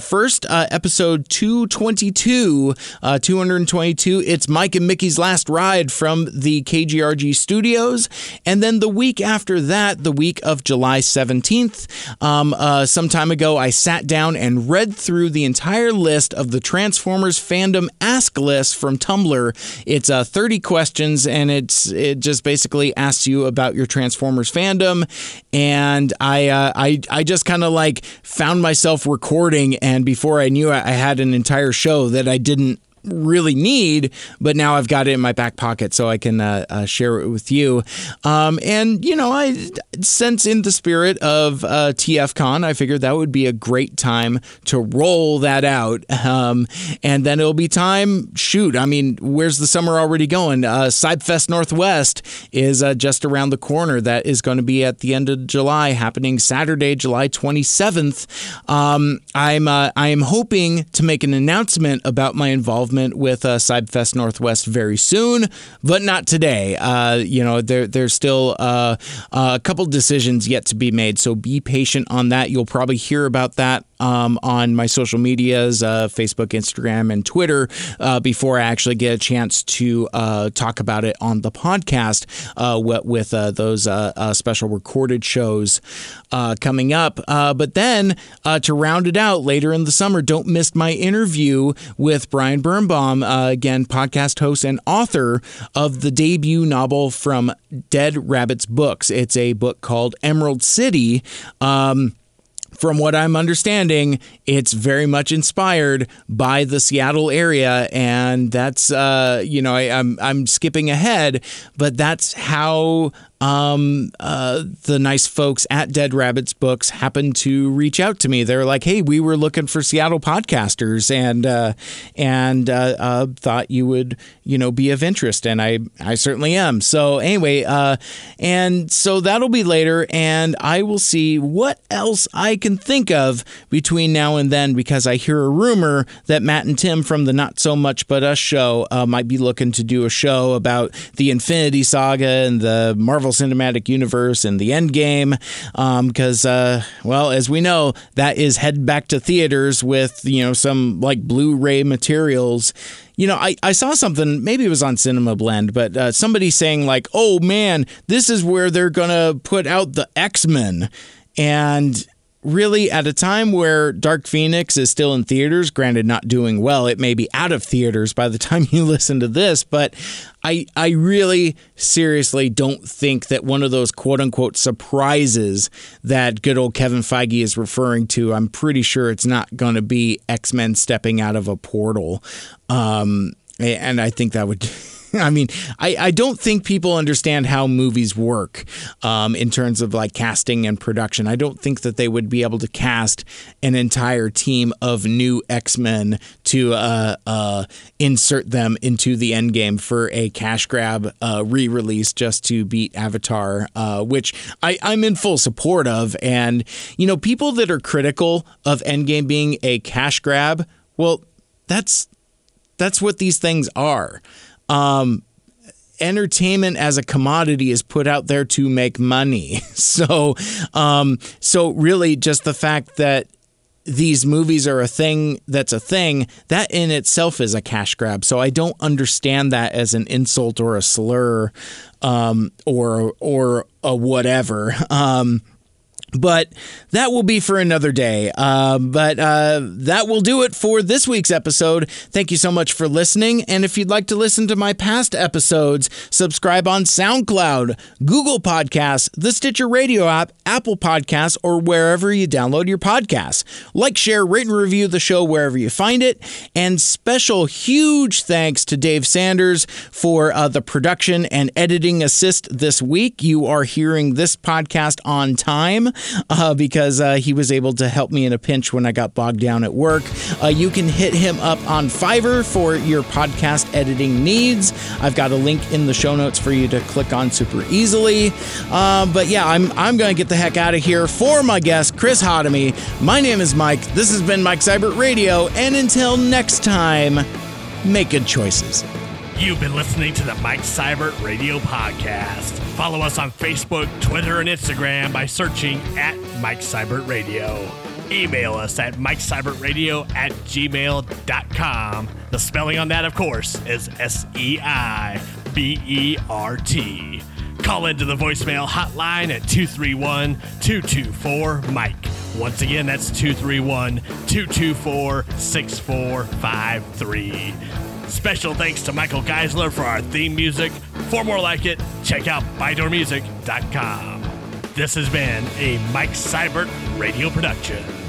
First, episode two twenty two, two hundred twenty two. It's Mike and Mickey's last ride from the KGRG studios, and then the week after that, the week of July seventeenth. Um, uh, some time ago, I sat down and read through the entire list of the Transformers fandom ask list from Tumblr. It's uh, 30 questions, and it's it just basically asks you about your Transformers fandom. And I uh, I I just kind of like found myself recording, and before I knew it, I had an entire show that I didn't really need, but now I've got it in my back pocket so I can uh, uh, share it with you. Um, and, you know, I sense in the spirit of uh, TFCon, I figured that would be a great time to roll that out. Um, and then it'll be time, shoot, I mean, where's the summer already going? Uh, Cybfest Northwest is uh, just around the corner. That is going to be at the end of July, happening Saturday, July 27th. Um, I'm, uh, I am hoping to make an announcement about my involvement with uh, Cybfest Northwest very soon, but not today. Uh, you know, there, there's still uh, a couple decisions yet to be made, so be patient on that. You'll probably hear about that um, on my social medias, uh, Facebook, Instagram, and Twitter uh, before I actually get a chance to uh, talk about it on the podcast uh, with, uh, those special recorded shows coming up. but then to round it out later in the summer, don't miss my interview with Brian Birnbaum, again, podcast host and author of the debut novel from Dead Rabbits Books. It's a book called Emerald City. Um, from what I'm understanding, it's very much inspired by the Seattle area, and that's uh, you know I, am I'm, I'm skipping ahead, but that's how um, uh, the nice folks at Dead Rabbits Books happened to reach out to me. They're like, "Hey, we were looking for Seattle podcasters, and uh, and uh, uh thought you would, you know, be of interest." And I, I certainly am. So anyway, uh, and so that'll be later, and I will see what else I can think of between now and then, because I hear a rumor that Matt and Tim from the Not So Much But Us show uh, might be looking to do a show about the Infinity Saga and the Marvel Cinematic Universe and the Endgame. Because, um, uh, well, as we know, that is head back to theaters with, you know, some like Blu ray materials. You know, I, I saw something, maybe it was on Cinema Blend, but uh, somebody saying, like, oh man, this is where they're going to put out the X Men. And really at a time where Dark Phoenix is still in theaters, granted not doing well, it may be out of theaters by the time you listen to this, but I I really seriously don't think that one of those quote unquote surprises that good old Kevin Feige is referring to, I'm pretty sure it's not going to be X-Men stepping out of a portal. Um, and I think that would I mean, I, I don't think people understand how movies work um, in terms of like casting and production. I don't think that they would be able to cast an entire team of new X Men to uh, uh, insert them into the end game for a cash grab uh, re release just to beat Avatar, uh, which I, I'm in full support of. And, you know, people that are critical of Endgame being a cash grab, well, that's that's what these things are. Um, entertainment as a commodity is put out there to make money. So, um, so really, just the fact that these movies are a thing that's a thing that in itself is a cash grab. So I don't understand that as an insult or a slur, um, or or a whatever. Um, but that will be for another day. Uh, but uh, that will do it for this week's episode. Thank you so much for listening. And if you'd like to listen to my past episodes, subscribe on SoundCloud, Google Podcasts, the Stitcher Radio app, Apple Podcasts, or wherever you download your podcasts. Like, share, rate, and review the show wherever you find it. And special huge thanks to Dave Sanders for uh, the production and editing assist this week. You are hearing this podcast on time uh, because uh, he was able to help me in a pinch when I got bogged down at work. Uh, you can hit him up on Fiverr for your podcast editing needs. I've got a link in the show notes for you to click on super easily. Uh, but yeah, I'm, I'm going to get the heck out of here for my guest, Chris Hodemy. My name is Mike. This has been Mike Seibert Radio. And until next time, make good choices. You've been listening to the Mike Seibert Radio Podcast. Follow us on Facebook, Twitter, and Instagram by searching at Mike Seibert Radio. Email us at MikeSeibertRadio at gmail.com. The spelling on that, of course, is S E I B E R T. Call into the voicemail hotline at 231 224 Mike. Once again, that's 231 224 6453. Special thanks to Michael Geisler for our theme music. For more like it, check out bydoormusic.com. This has been a Mike Seibert radio production.